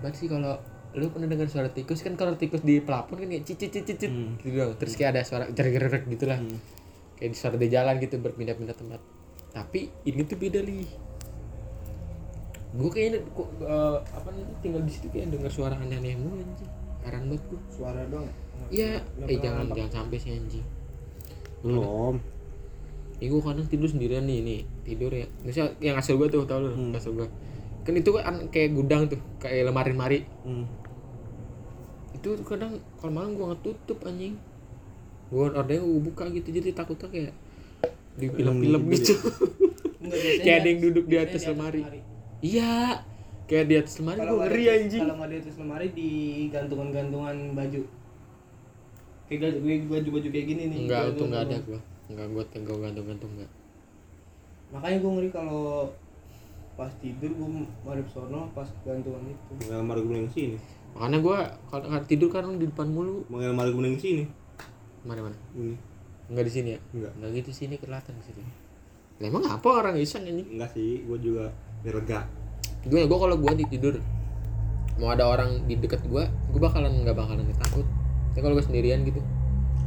Speaker 1: Bat sih kalau lu pernah dengar suara tikus kan kalau tikus di pelapon kan kayak cicit cicit cicit.
Speaker 2: Hmm.
Speaker 1: gitu dong terus kayak ada suara jerer gitu lah.
Speaker 2: Hmm.
Speaker 1: kayak di suara di jalan gitu berpindah-pindah tempat. Tapi ini tuh beda nih gue kayaknya kok eh, apa nih tinggal di situ kayak dengar suara aneh-aneh mulu anjing. Heran banget gue
Speaker 3: suara doang?
Speaker 1: Iya. Eh jangan jangan sampai sih anjing.
Speaker 2: Belum.
Speaker 1: Ya gue kadang tidur sendirian nih, nih tidur ya. Misalnya yang kasur gue tuh tau lu,
Speaker 2: Hmm.
Speaker 1: kasur gue. Kan itu kan kayak gudang tuh, kayak lemari-lemari.
Speaker 2: hmm.
Speaker 1: Itu tuh kadang kalau malam gue ngetutup anjing. Gue ordenya gue buka gitu, jadi takutnya kayak di film-film
Speaker 2: Film
Speaker 1: gitu.
Speaker 3: Enggak, biasanya
Speaker 1: Kayak ada yang duduk di atas lemari. Iya, kayak di atas lemari
Speaker 3: nggak
Speaker 1: ngeri anjing.
Speaker 3: Kalau nggak di atas lemari di gantungan-gantungan baju. Kayak baju-baju kayak gini nih.
Speaker 1: Enggak, itu enggak ada gue. Enggak gue tegang gantung-gantung enggak.
Speaker 3: Makanya gue ngeri kalau pas tidur gue madep sono pas gantungan itu.
Speaker 2: Gue yang sini
Speaker 1: Makanya gue kalau tidur kan di depan mulu.
Speaker 2: Gue yang sini
Speaker 1: Mana mana?
Speaker 2: ini
Speaker 1: Enggak di sini ya?
Speaker 2: enggak
Speaker 1: Enggak gitu sini kelihatan di situ. Lah emang apa orang iseng anjing?
Speaker 2: enggak sih gue juga biar lega
Speaker 1: gue gue kalau gue tidur mau ada orang di dekat gue gue bakalan nggak bakalan takut tapi kalau gue sendirian gitu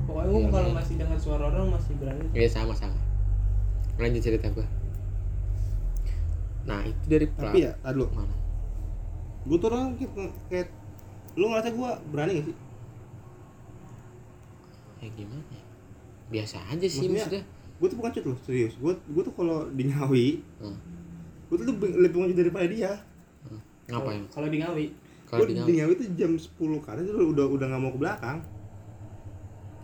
Speaker 3: Pokoknya gue
Speaker 1: Iya,
Speaker 3: kalau
Speaker 1: iya.
Speaker 3: masih dengar suara orang masih berani.
Speaker 1: ya sama sama lanjut cerita gue nah itu dari pelak-
Speaker 2: tapi ya tadi lu
Speaker 1: mana?
Speaker 2: Gue tuh orang kayak, kayak lu ngerasa gue berani gak sih?
Speaker 1: Ya gimana ya? biasa aja sih
Speaker 2: Maksudnya-
Speaker 1: maksudnya.
Speaker 2: gue tuh bukan cut loh serius. Gue gue tuh kalau di Ngawi
Speaker 1: Hmm.
Speaker 2: gue tuh lebih lebih maju daripada dia.
Speaker 1: Hmm. ngapain?
Speaker 3: Kalau di Ngawi,
Speaker 1: kalau
Speaker 2: gue
Speaker 1: di
Speaker 2: di Ngawi? Tuh jam 10 ke atas tuh udah udah nggak mau ke belakang.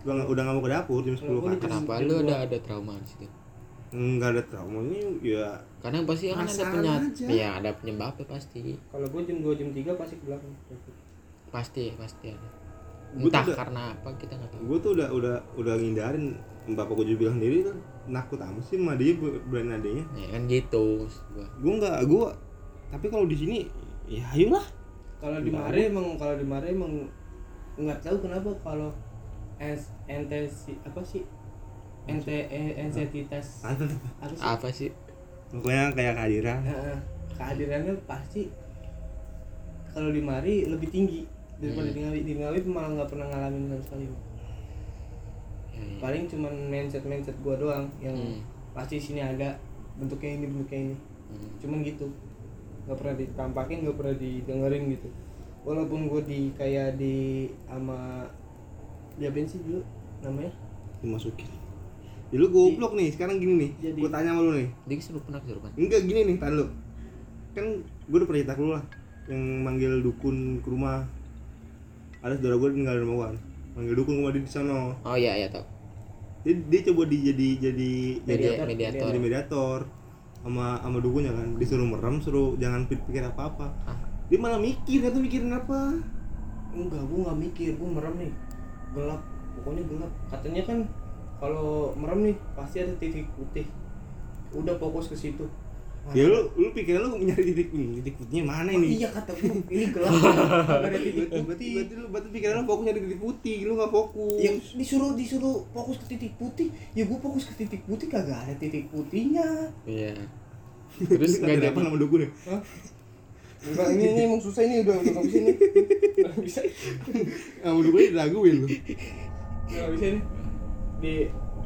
Speaker 2: Udah nggak udah nggak mau ke dapur jam 10 ke
Speaker 3: Kalau gua
Speaker 2: atas.
Speaker 1: kenapa lu ada ada trauma di situ
Speaker 2: nggak ada trauma ini ya
Speaker 1: karena pasti kan ada penyakit
Speaker 2: aja.
Speaker 1: ya ada penyebabnya pasti.
Speaker 3: Kalau gue jam 2 jam 3 pasti ke belakang.
Speaker 1: pasti pasti ada. Entah
Speaker 2: udah-
Speaker 1: karena apa kita nggak tahu.
Speaker 2: gue tuh udah udah udah ngindarin bapak gue juga bilang sendiri kan nakut amat sih sama dia ber- berani adanya
Speaker 1: ya kan gitu gua.
Speaker 2: Gue nggak gue tapi kalau di sini ya ayolah
Speaker 3: Kalau di
Speaker 2: Di
Speaker 3: Mare emang kalau di Mare emang nggak tahu kenapa kalau ente si apa sih ente eh, entitas apa sih
Speaker 1: apa sih
Speaker 2: pokoknya kayak kehadiran
Speaker 3: Heeh. kehadirannya pasti kalau di Mari lebih tinggi daripada
Speaker 1: Hmm.
Speaker 3: di Ngawi di Ngawi malah nggak pernah ngalamin sama sekali
Speaker 1: ya, ya.
Speaker 3: paling cuman mindset mindset gua doang yang
Speaker 1: Hmm.
Speaker 3: pasti sini ada bentuknya ini bentuknya ini
Speaker 1: Hmm.
Speaker 3: cuman gitu nggak pernah ditampakin nggak pernah didengerin gitu walaupun gue di kayak di ama diapain sih dulu namanya
Speaker 2: dimasukin ya lu goblok nih sekarang gini nih
Speaker 3: Jadi-
Speaker 2: gue tanya sama lu nih.
Speaker 1: Dia kesurupan kesurupan
Speaker 2: enggak gini nih tadi lu. Kan gue udah pernah cerita lu lah yang manggil dukun ke rumah. Ada saudara gue tinggal di rumah gua. Kan. manggil dukun ke rumah dia di sana
Speaker 1: oh iya iya tau
Speaker 2: dia, dia coba di jadi jadi
Speaker 1: Media,
Speaker 3: Mediator.
Speaker 1: mediator.
Speaker 2: Jadi mediator. Sama sama dukunnya kan. Disuruh merem suruh jangan pikir apa apa
Speaker 1: Ah.
Speaker 2: dia malah mikir kan tuh mikirin apa.
Speaker 3: Enggak gue nggak mikir. Gue merem nih. Gelap. Pokoknya gelap. Katanya kan kalau merem nih pasti ada titik putih. Udah fokus ke situ.
Speaker 2: Ya lu lu pikiran lu nyari titik titik putihnya mana
Speaker 3: Oh,
Speaker 2: ini?
Speaker 3: Iya kata gue ini gelap. Ada titik
Speaker 2: berarti
Speaker 3: putih.
Speaker 2: Berarti lu berarti pikiran lu fokus nyari titik putih. Lu nggak fokus.
Speaker 3: Ya disuruh disuruh fokus ke titik putih. Ya gue fokus ke titik putih kagak ada titik putihnya.
Speaker 1: Iya. Terus nggak
Speaker 2: ada apa nama dukun ya?
Speaker 3: Hah? Enggak, ini, ini emang susah ini udah udah nggak bisa ini. Nggak bisa.
Speaker 2: Nama dukunnya diraguin lu.
Speaker 3: Nggak bisa ini di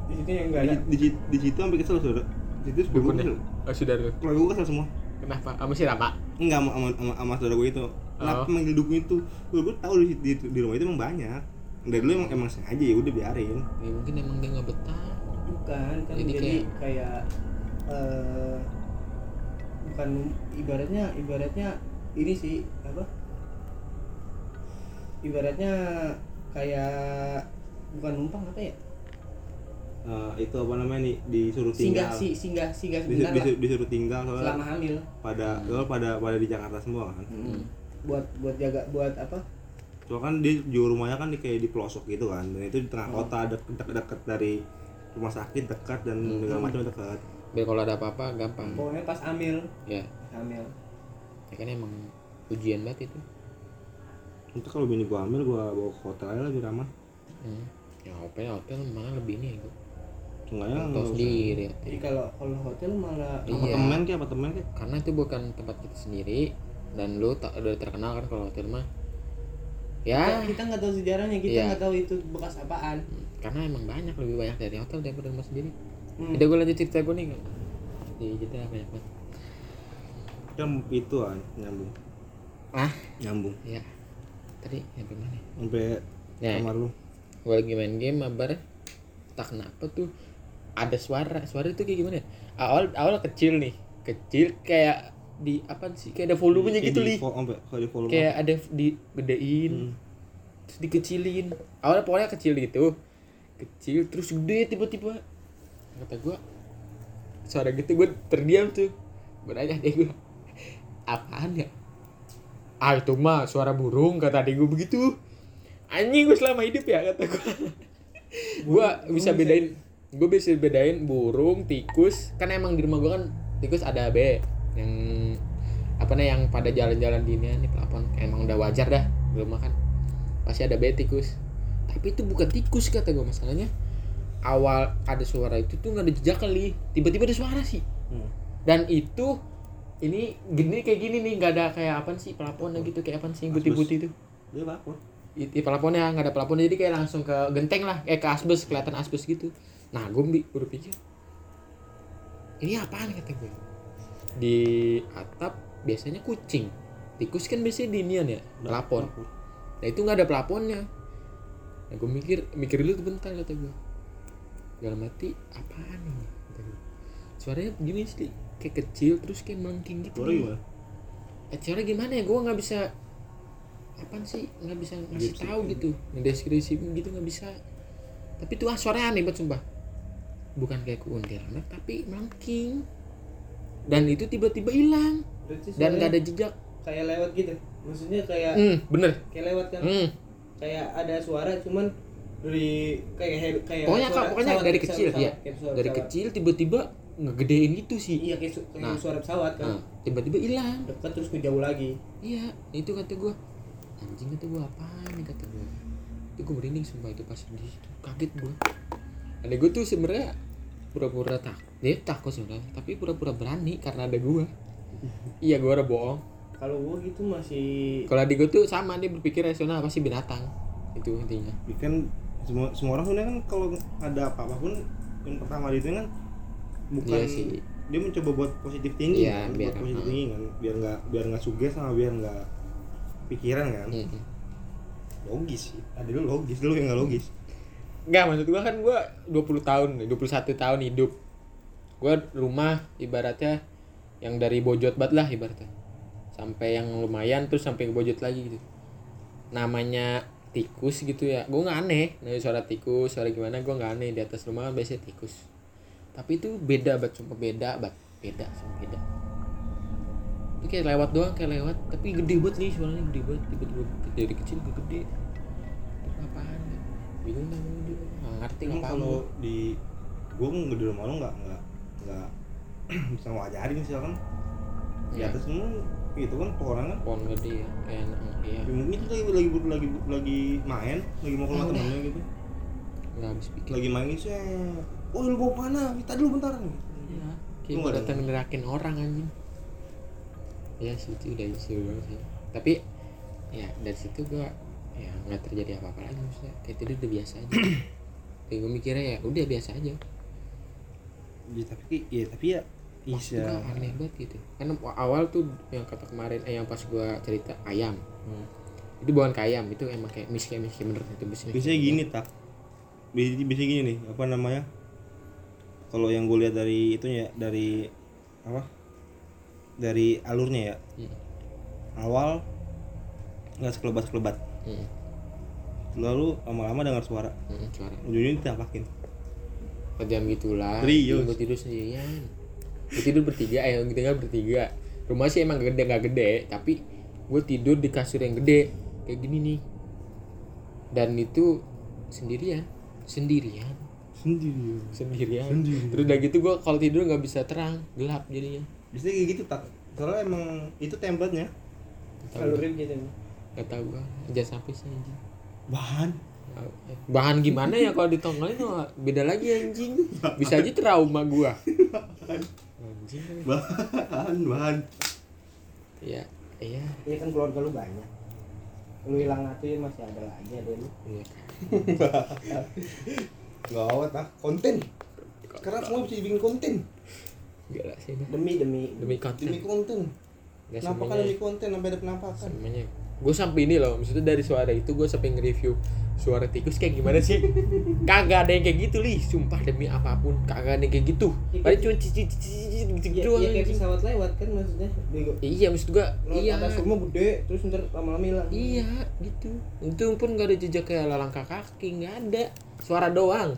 Speaker 3: di situ yang nggak ada.
Speaker 2: di, di, di situ sampai kesel saudara di situ sepupu
Speaker 1: dukunnya
Speaker 2: kesel.
Speaker 1: Oh sudah lu
Speaker 2: keluarga gue kesel semua.
Speaker 1: Kenapa? Sama si Rama?
Speaker 2: Enggak sama sama sama, saudara gue itu. Kenapa
Speaker 1: Oh.
Speaker 2: manggil dukun itu? Gue gue tahu di, di, di rumah itu emang banyak. Dari dulu emang emang sengaja ya udah biarin.
Speaker 1: Ya mungkin emang dia nggak betah.
Speaker 3: Bukan kan
Speaker 1: Jadi
Speaker 3: jadi, kayak eh bukan num- ibaratnya ibaratnya ini sih apa? Ibaratnya kayak bukan numpang apa ya
Speaker 2: Eh, itu apa namanya nih disuruh
Speaker 3: singgah
Speaker 2: tinggal.
Speaker 3: sih singgah singgah
Speaker 2: Disu-
Speaker 3: sebentar lah.
Speaker 2: disu- disuruh tinggal soalnya
Speaker 3: selama hamil.
Speaker 2: pada soalnya pada pada di Jakarta semua kan.
Speaker 3: Hmm. buat buat jaga buat apa?
Speaker 2: Soalnya kan dia jauh rumahnya kan di kayak di pelosok gitu kan. Dan itu di tengah
Speaker 3: Oh.
Speaker 2: kota deket dekat dari rumah sakit dekat dan
Speaker 3: Hmm.
Speaker 2: segala macam dekat
Speaker 1: biar kalau ada apa-apa gampang.
Speaker 3: Pokoknya pas hamil.
Speaker 1: Ya.
Speaker 3: Hamil.
Speaker 1: Ya kan emang ujian banget itu.
Speaker 2: Itu kalau bini gua hamil gua bawa ke hotel aja lebih ramah
Speaker 1: hmm. ya hotel hotel mana lebih nih gue
Speaker 2: Seenggaknya
Speaker 1: tahu sendiri. ya.
Speaker 3: jadi kalau kalau hotel malah
Speaker 1: Iya.
Speaker 2: apartemen kayak apartemen kayak.
Speaker 1: Karena itu bukan tempat kita sendiri dan lu tak udah terkenal kan kalau hotel mah. Ya.
Speaker 3: Kita nggak tahu sejarahnya kita
Speaker 1: Iya.
Speaker 3: nggak tahu itu bekas apaan.
Speaker 1: Hmm, karena emang banyak lebih banyak dari hotel daripada rumah sendiri.
Speaker 3: Hmm.
Speaker 1: udah gue lanjut cerita gue nih di jeda banyak banget
Speaker 2: kan itu kan nyambung.
Speaker 1: Ah
Speaker 2: nyambung.
Speaker 1: Ya tadi sampai mana?
Speaker 2: Sampai
Speaker 1: Ya.
Speaker 2: kamar lu.
Speaker 1: Gue lagi main game mabar. Tak kenapa tuh ada suara suara itu kayak gimana ya? awal awal kecil nih kecil kayak di apa sih? Kayak ada volumenya gitu
Speaker 2: di di volume
Speaker 1: kayak ada digedein
Speaker 2: Hmm.
Speaker 1: terus dikecilin. Awalnya pokoknya kecil gitu. Kecil terus gede tiba-tiba. Kata gua suara gitu gue terdiam tuh. Gue nanya deh gue apaan ya? Ah itu mah suara burung kata adik gue begitu. Anjing gue selama hidup ya kata gue gue bisa bedain gue bisa bedain burung tikus. Kan emang di rumah gue kan tikus ada B yang apa nih yang pada jalan-jalan di ini nih pelapon emang udah wajar dah di rumah kan. Pasti ada B tikus. Tapi itu bukan tikus kata gue masalahnya awal ada suara itu tuh nggak ada jejak kali. Tiba-tiba ada suara sih.
Speaker 2: Hmm.
Speaker 1: dan itu ini gini kayak gini nih nggak ada kayak apa sih pelaponnya gitu kayak apa sih putih-putih itu.
Speaker 2: Dia lapor.
Speaker 1: Itu pelaponnya nggak ada pelaponnya jadi kayak langsung ke genteng lah eh ke asbes kelihatan asbes gitu nah gue bi- baru pikir ini apaan kata gue? Di atap biasanya kucing. Tikus kan biasanya di inian ya pelapon. nah itu nggak ada pelaponnya. Nah gue mikir mikir dulu tuh bentar kata gue. Dalam hati apaan ini? Kata gue. Suaranya gini sih kayak kecil terus kayak melengking gitu.
Speaker 2: Suara gimana?
Speaker 1: eh, gimana ya? Gue nggak bisa apaan sih? Nggak bisa ngasih tahu gitu. Ngedeskripsi gitu nggak bisa. Tapi tuh ah suaranya aneh banget sumpah bukan kayak kuntilanak tapi melengking. Dan itu tiba-tiba hilang. Dan nggak ada jejak.
Speaker 3: kayak lewat gitu. Maksudnya kayak
Speaker 1: hmm bener.
Speaker 3: kayak lewat kan?
Speaker 1: Hmm.
Speaker 3: Kayak ada suara cuman dari kayak kayak
Speaker 1: pokoknya
Speaker 3: suara
Speaker 1: kak pokoknya
Speaker 3: pesawat,
Speaker 1: dari kecil
Speaker 3: pesawat,
Speaker 1: ya.
Speaker 3: kayak suara
Speaker 1: dari
Speaker 3: pesawat.
Speaker 1: kecil tiba-tiba ngegedein gitu sih.
Speaker 3: Iya kayak, su- kayak
Speaker 1: Nah.
Speaker 3: suara pesawat kan.
Speaker 1: Nah, tiba-tiba hilang.
Speaker 3: Dekat terus ngejauh lagi.
Speaker 1: Iya itu kata gue anjing kata gue apaan nih kata gue itu gue merinding sumpah itu pas di situ. Kaget gue ada gue tuh sebenarnya pura-pura tak dia takut sebenarnya tapi pura-pura berani karena ada gue iya gue udah bohong
Speaker 3: kalau gua gitu masih
Speaker 1: kalau adik gue tuh sama dia berpikir rasional pasti binatang itu intinya
Speaker 2: kan semua semua orang sebenarnya kan kalau ada apa apa pun yang pertama itu kan bukan
Speaker 1: Iya sih.
Speaker 2: dia mencoba buat positif tinggi
Speaker 1: Iya,
Speaker 2: kan,
Speaker 1: biar-
Speaker 2: buat positif
Speaker 1: uh.
Speaker 2: tinggi kan biar nggak biar nggak suges sama biar nggak pikiran kan
Speaker 1: Hmm.
Speaker 2: logis sih ada dulu logis dulu yang nggak logis
Speaker 1: Enggak, maksud gua kan gua 20 tahun, 21 tahun hidup. Gua rumah ibaratnya yang dari bojot banget lah ibaratnya. Sampai yang lumayan terus sampai ke bojot lagi gitu. Namanya tikus gitu ya. Gua nggak aneh, nah, suara tikus, suara gimana gua nggak aneh di atas rumah kan biasanya tikus. Tapi itu beda banget, sumpah beda banget. Beda, sumpah beda. Itu kayak lewat doang, kayak lewat, tapi gede banget nih suaranya gede banget, tiba-tiba dari kecil ke gede. Apaan? Bingung dah Nggak ngerti
Speaker 2: emang
Speaker 1: apa
Speaker 2: kalau di gua kan di rumah lo nggak nggak nggak bisa ngajarin misalkan di
Speaker 1: Iya.
Speaker 2: atas semua itu kan pohon kan.
Speaker 1: Pohon gede ya kayak iya.
Speaker 2: Ya, mungkin itu lagi lagi lagi lagi main lagi mau ke rumah
Speaker 1: udah.
Speaker 2: temennya gitu.
Speaker 1: Nggak habis pikir.
Speaker 2: Lagi main gitu oh lu mau mana? Kita dulu bentar.
Speaker 1: Iya.
Speaker 2: Nggak
Speaker 1: gue
Speaker 2: ada
Speaker 1: datang ngerakin orang anjing. Ya sih itu udah isu banget sih. Tapi ya dari situ gua ya nggak terjadi apa-apa lagi maksudnya. Kayak itu udah biasa aja kayak gue mikirnya ya udah biasa aja.
Speaker 2: Ya, tapi ya tapi ya bisa
Speaker 1: aneh banget gitu. Kan awal tuh yang kata kemarin eh yang pas gua cerita ayam.
Speaker 2: Hmm.
Speaker 1: itu bukan ke ayam itu emang kayak miskin miskin bener itu bisnis
Speaker 2: biasanya gini tak biasanya, biasanya gini nih apa namanya? Kalau yang gue lihat dari itunya dari apa? Dari alurnya ya.
Speaker 1: Hmm.
Speaker 2: awal nggak sekelebat sekelebat
Speaker 1: Hmm.
Speaker 2: Lalu lama-lama dengar suara.
Speaker 1: Hmm, suara.
Speaker 2: Ujungnya ditampakin
Speaker 1: jam gitulah.
Speaker 2: Serius?
Speaker 1: gue tidur sendirian. Gue tidur bertiga eh yang tinggal bertiga. Rumah sih emang gede nggak gede tapi gue tidur di kasur yang gede. Kayak gini nih. Dan itu sendirian. Sendirian.
Speaker 2: Sendiri
Speaker 1: sendirian.
Speaker 2: Sendiri.
Speaker 1: terus udah gitu gue kalau tidur nggak bisa terang gelap jadinya.
Speaker 2: Biasanya kayak gitu tak soalnya emang itu template-nya.
Speaker 3: Salurin gitu.
Speaker 1: Nggak tahu gue jangan sampai sih
Speaker 2: bahan.
Speaker 1: Bahan gimana ya kalau ditongolin? Mah beda lagi anjing. Bisa aja trauma gua. Anjing.
Speaker 2: Bahan bahan.
Speaker 1: Ya iya.
Speaker 3: Iya kan keluarga lu banyak. Lu hilang satu ya masih ada lagi ada lu.
Speaker 1: Iya.
Speaker 2: Nggak awet ah. Konten. Karena semua bisa dibikin konten.
Speaker 1: Enggak lah sih
Speaker 3: demi demi.
Speaker 1: Demi konten.
Speaker 2: Demi konten.
Speaker 1: Nggak
Speaker 2: kenapa kan demi konten sampai ada penampakan.
Speaker 1: Semuanya gue sampai ini loh maksudnya dari suara itu gue sampai nge-review suara tikus kayak gimana sih? Kagak ada yang kayak gitu lih sumpah demi apa pun kagak ada yang kayak gitu.
Speaker 3: Iya,
Speaker 1: paling cuma cici cici cici gitu
Speaker 3: ya,
Speaker 1: doang.
Speaker 3: ya kayak pesawat lewat kan maksudnya. Bego.
Speaker 1: Iya maksud
Speaker 3: Lo
Speaker 1: iya.
Speaker 3: atas rumah gede terus ntar lama-lama hilang.
Speaker 1: Iya gitu. Itu pun gak ada jejak kayak langkah kaki nggak ada. Suara doang.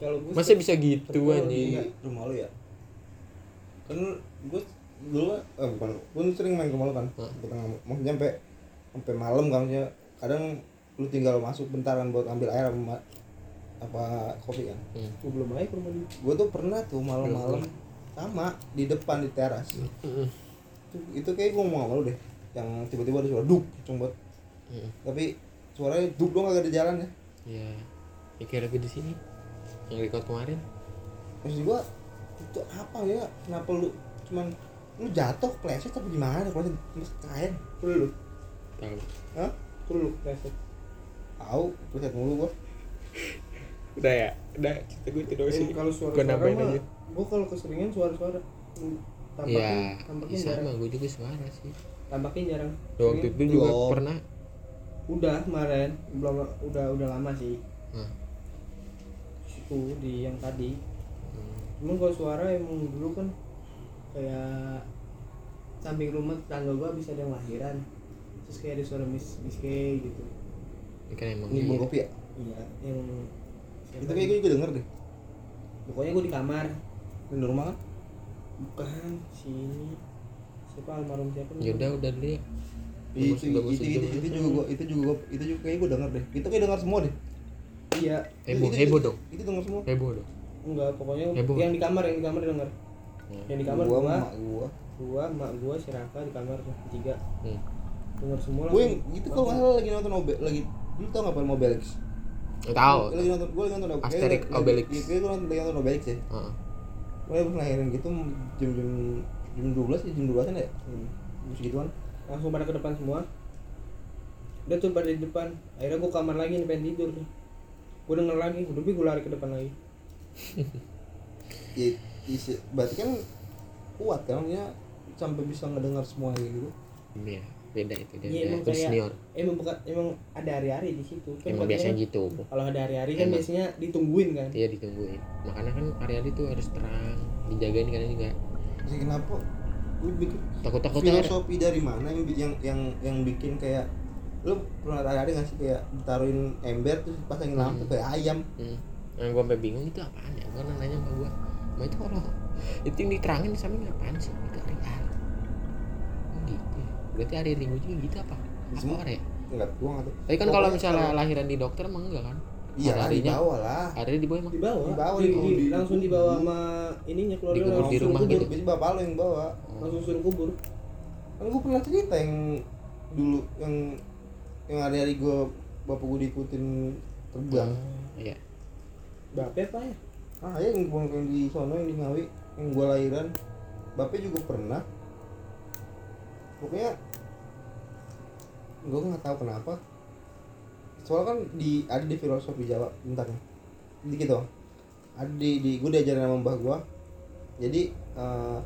Speaker 3: Kalau gue
Speaker 1: masa bisa gitu anjing?
Speaker 2: Iya, rumah lu ya? Kan gue dulu eh bukan gue sering main ke mall kan
Speaker 1: Hmm.
Speaker 2: Bukan, maksudnya sampai malam kan maksudnya kadang lu tinggal masuk bentaran buat ambil air sama apa kopi kan
Speaker 1: Hmm.
Speaker 3: gue belum ke rumah dia.
Speaker 2: Gue tuh pernah tuh malam-malam sama di depan di teras.
Speaker 1: Mm-mm.
Speaker 2: itu, itu kayak gue ngomong sama lu deh. Yang tiba-tiba ada suara duk banget
Speaker 1: Mm-mm.
Speaker 2: tapi suaranya duk dong agak ada jalan ya.
Speaker 1: Iya, ya kayak lagi di sini. Yang record kemarin.
Speaker 2: maksud gua itu apa ya? Kenapa lu cuman lu jatuh pleset apa gimana? Kalau mas kain
Speaker 3: lu
Speaker 1: Tahu.
Speaker 2: Hah?
Speaker 3: lu reset
Speaker 2: tahu pleset mulu gua
Speaker 1: Udah ya, udah cerita gue sih.
Speaker 3: Eh, kalau suara
Speaker 1: Gue
Speaker 3: suara
Speaker 1: nambahin
Speaker 3: mah
Speaker 1: aja.
Speaker 3: gue kalau keseringan suara-suara Hmm, tampaknya
Speaker 1: Iya,
Speaker 3: tampaknya
Speaker 1: ya sama gue juga suara sih.
Speaker 3: tampaknya jarang
Speaker 1: Waktu itu juga
Speaker 2: Belum.
Speaker 1: pernah.
Speaker 3: udah kemarin belum udah udah lama sih itu di yang tadi
Speaker 1: hmm.
Speaker 3: Cuman kalau suara emang dulu kan kayak samping rumah tetangga gua bisa ada yang lahiran terus kayak ada suara mis miske gitu
Speaker 1: Ini kan emang
Speaker 2: ini
Speaker 1: iya.
Speaker 2: bang kopi ya
Speaker 3: iya yang siapa
Speaker 2: itu kayak gue juga denger deh
Speaker 3: pokoknya gua di kamar
Speaker 2: di rumah kan
Speaker 3: bukan sini siapa almarhum siapa
Speaker 1: Ya udah udah dulu ya.
Speaker 2: itu
Speaker 1: bagus
Speaker 2: itu, itu, itu
Speaker 1: gitu.
Speaker 2: juga gua itu juga gua itu juga kayak gue denger deh itu kayak denger semua deh
Speaker 3: iya
Speaker 1: Heboh,
Speaker 2: Itu-
Speaker 1: heboh
Speaker 2: itu-
Speaker 1: dong.
Speaker 2: itu denger semua
Speaker 1: Heboh dong.
Speaker 3: enggak pokoknya
Speaker 1: Heboh.
Speaker 3: yang di kamar yang di kamar denger
Speaker 1: Hmm.
Speaker 3: yang di kamar
Speaker 2: gua
Speaker 3: gua
Speaker 2: mak gua
Speaker 3: gua mak gua si Raka di kamar bertiga
Speaker 1: Hmm.
Speaker 3: Denger semua
Speaker 2: gue yang
Speaker 3: langsung-
Speaker 2: itu kalau nggak salah lagi nonton Obel lagi lu tau nggak film Obelix
Speaker 1: Gak tahu.
Speaker 2: lagi nonton gue lagi nonton
Speaker 1: Asterix, Obelix.
Speaker 2: iya, kayaknya gue nonton lagi nonton Obelix ya?
Speaker 1: Heeh.
Speaker 2: gue habis ngelahirin gitu jam jam jam dua belas ya jam dua belasan ya? Jam segituan.
Speaker 3: Langsung pada ke depan semua. Udah tuh pada di depan. Akhirnya gua kamar lagi nih pengen tidur tuh gua denger lagi udah gue lari ke depan lagi.
Speaker 2: Ya isi, berarti kan kuat kan maksudnya sampai bisa ngedengar semua gitu.
Speaker 1: Iya, beda itu dia. Dia
Speaker 3: emang kayak-
Speaker 1: senior.
Speaker 3: emang bukan emang ada hari-hari di situ Kan
Speaker 1: Emang biasanya
Speaker 3: kan
Speaker 1: gitu.
Speaker 3: kalau ada hari-hari kan
Speaker 1: Emang.
Speaker 3: biasanya ditungguin kan
Speaker 1: Iya ditungguin. Makanya kan hari-hari tuh harus terang, dijagain kan juga.
Speaker 2: Jadi kenapa lu bikin
Speaker 1: Takut-takutnya ada-
Speaker 2: filosofi dari mana yang yang yang yang bikin kayak lu pernah ada nggak sih kayak ditaruhin ember terus pasangin lampu
Speaker 1: Hmm.
Speaker 2: kayak ayam
Speaker 1: Hmm. Yang gue sampai bingung itu apaan ya? Gue nanya sama gue, ma itu kalau itu yang diterangin di samping apaan sih? Itu hari hari. Oh gitu. ya. Berarti hari hari gue juga gitu apa?
Speaker 2: Semua.
Speaker 1: hari ya?
Speaker 2: enggak gua nggak tahu
Speaker 1: Tapi kan kalau misalnya
Speaker 2: kalau-
Speaker 1: lahiran di dokter emang enggak kan?
Speaker 2: iya di
Speaker 1: Hari-harinya
Speaker 2: bawah lah
Speaker 1: hari di bawah emang.
Speaker 3: di bawah
Speaker 2: Di bawah,
Speaker 3: di,
Speaker 2: di-
Speaker 3: di-
Speaker 2: di-
Speaker 3: langsung dibawa sama ininya keluarga
Speaker 1: Dikubur
Speaker 3: langsung
Speaker 1: di rumah
Speaker 3: kubur.
Speaker 1: gitu.
Speaker 2: biasanya bapak lu yang bawa
Speaker 3: langsung suruh kubur
Speaker 2: kan gua pernah cerita yang dulu yang yang hari-hari gua bapak gua diikutin terbang
Speaker 1: Oh, Iya.
Speaker 3: bapak apa ya
Speaker 2: ah ya yang gua yang di sono yang di Ngawi yang gua lahiran bapak juga pernah pokoknya gua nggak tahu kenapa. Soalnya kan di ada di filosofi Jawa bentar nih dikit doang. Ada di, di gue diajarin sama mbah gua. Jadi eh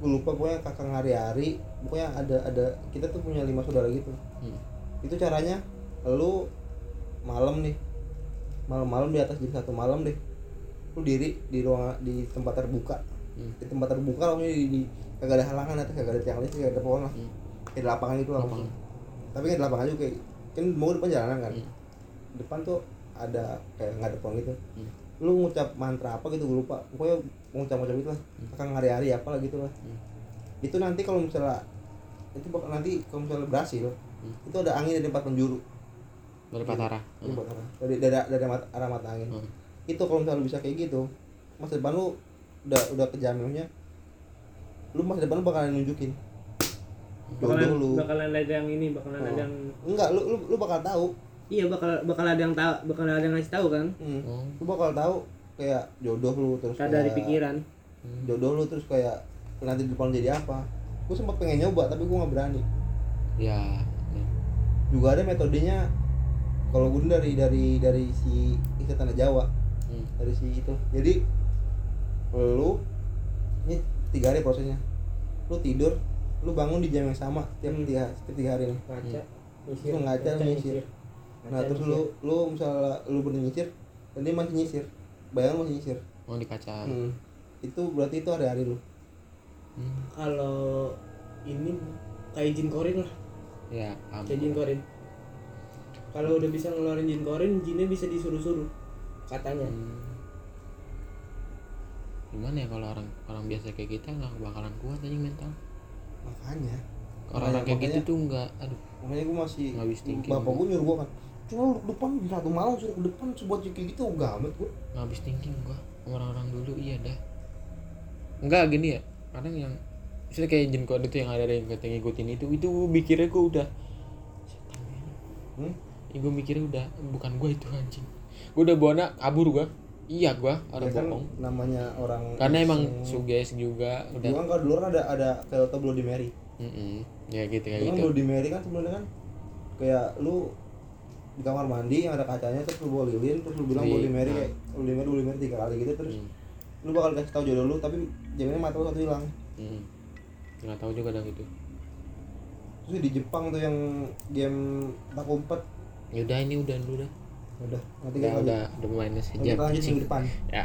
Speaker 2: gue lupa pokoknya kakak hari-hari pokoknya ada ada kita tuh punya lima saudara gitu.
Speaker 1: Hmm.
Speaker 2: itu caranya lu malam nih. Malam-malam di atas jam satu malam deh. Lu diri di ruang di tempat terbuka.
Speaker 1: Hmm.
Speaker 2: di tempat terbuka pokoknya di, di kagak ada halangan atau kagak ada tiang listrik kagak ada pohon lah
Speaker 1: Hmm.
Speaker 2: kayak di lapangan itu lah
Speaker 1: Lapangan.
Speaker 2: tapi kan di lapangan juga kayak kan mau depan jalanan kan
Speaker 1: Hmm.
Speaker 2: depan tuh ada kayak nggak ada pohon gitu
Speaker 1: Hmm.
Speaker 2: lu ngucap mantra apa gitu gue lupa pokoknya ngucap-ngucap itu lah akan hari-hari apa lah gitu lah
Speaker 1: Hmm.
Speaker 2: itu nanti kalau misalnya itu bakal nanti kalau misalnya berhasil
Speaker 1: Hmm.
Speaker 2: itu ada angin dari empat penjuru
Speaker 1: dari Patara
Speaker 2: Ini buat arah dari dari, dari mat- arah mata angin
Speaker 1: Hmm.
Speaker 2: itu kalau misalnya lu bisa kayak gitu masa depan lu udah udah kejaminnya lu masa depan lu bakalan nunjukin. Jodoh
Speaker 3: bakalan
Speaker 2: lu
Speaker 3: bakalan ada yang ini bakalan
Speaker 2: Oh.
Speaker 3: ada yang
Speaker 2: enggak lu, lu lu bakal tahu.
Speaker 3: Iya bakal bakal ada yang tahu bakal ada yang ngasih tahu kan?
Speaker 2: Hmm.
Speaker 1: Oh.
Speaker 2: lu bakal tahu kayak jodoh lu terus
Speaker 3: tak dari
Speaker 2: kayak
Speaker 3: pikiran.
Speaker 2: Jodoh lu terus kayak nanti di depan jadi apa. Gue sempat pengen nyoba tapi gue nggak berani.
Speaker 1: Ya
Speaker 2: juga ada metodenya kalau gue dari dari dari si Isa Tanah Jawa.
Speaker 1: Hmm.
Speaker 2: dari si itu. Jadi lu ini tiga hari prosesnya lu tidur lu bangun di jam yang sama tiap
Speaker 3: Hmm.
Speaker 2: tiga setiap tiga hari nih
Speaker 3: ngaca
Speaker 2: Lu ngaca, lu nyisir. nah
Speaker 3: Ngaca,
Speaker 2: terus
Speaker 3: nyisir.
Speaker 2: lu lu misalnya lu berani nyisir dan dia masih nyisir bayang lu masih nyisir
Speaker 1: mau di kaca
Speaker 2: Hmm. itu berarti itu hari-hari lu
Speaker 1: Hmm.
Speaker 3: kalau ini kayak jin korin lah
Speaker 1: ya paham.
Speaker 3: kayak jin korin kalau udah bisa ngeluarin jin korin jinnya bisa disuruh-suruh katanya
Speaker 1: Hmm. Gimana ya kalau orang orang biasa kayak kita nggak bakalan kuat aja mental?
Speaker 2: Makanya.
Speaker 1: Orang-orang kayak gitu tuh nggak aduh.
Speaker 2: Makanya gue masih
Speaker 1: Nggak habis thinking.
Speaker 2: bapak gue nyuruh gue kan cuma lu ke depan di satu malam suruh ke depan sebuat kayak gitu gak amat gue
Speaker 1: nggak habis thinking gua sama orang-orang dulu iya dah. Enggak gini ya kadang yang misalnya kayak jin kode itu yang ada yang kata ngikutin itu itu gua mikirnya gua udah
Speaker 2: hmm?
Speaker 1: Ya, gua mikirnya udah bukan gua itu anjing. Gua udah bawa kabur gua iya gua orang
Speaker 2: Ya kan
Speaker 1: bohong
Speaker 2: namanya orang
Speaker 1: karena emang suges juga udah
Speaker 2: kan kalau dulu kan ada ada atau Bloody Mary.
Speaker 1: Mm-mm. ya gitu kayak
Speaker 2: Dulu kan
Speaker 1: gitu
Speaker 2: Bloody Mary kan sebenarnya kan kayak lu di kamar mandi yang ada kacanya terus lu bawa lilin terus lu bilang
Speaker 1: Iya,
Speaker 2: Bloody Mary
Speaker 1: nah.
Speaker 2: kayak Bloody Mary Bloody Mary tiga kali gitu terus
Speaker 1: Hmm.
Speaker 2: lu bakal kasih tahu jodoh lu tapi jaminnya mata lu satu hilang.
Speaker 1: Mm. nggak tahu juga dah gitu
Speaker 2: Terus di Jepang tuh yang game tak umpet
Speaker 1: ya udah ini udah dulu dah
Speaker 2: udah nanti
Speaker 1: udah udah udah
Speaker 2: lanjut,
Speaker 1: sejam
Speaker 2: kita lanjut
Speaker 1: anjing.
Speaker 2: minggu depan.
Speaker 1: ya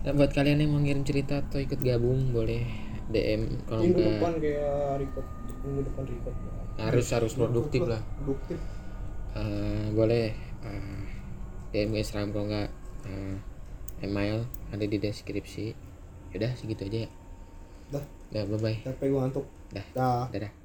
Speaker 1: dan buat kalian yang mau ngirim cerita atau ikut gabung boleh DM kalau
Speaker 3: minggu
Speaker 1: enggak
Speaker 3: depan kayak record minggu depan record
Speaker 1: harus harus produktif lah
Speaker 2: Produktif.
Speaker 1: Eh, boleh eh, DM ke Instagram kalau enggak eh, email ada di deskripsi yaudah segitu aja ya
Speaker 2: Dah,
Speaker 1: dah bye bye
Speaker 2: capek gua ngantuk.
Speaker 1: dah
Speaker 2: Dah.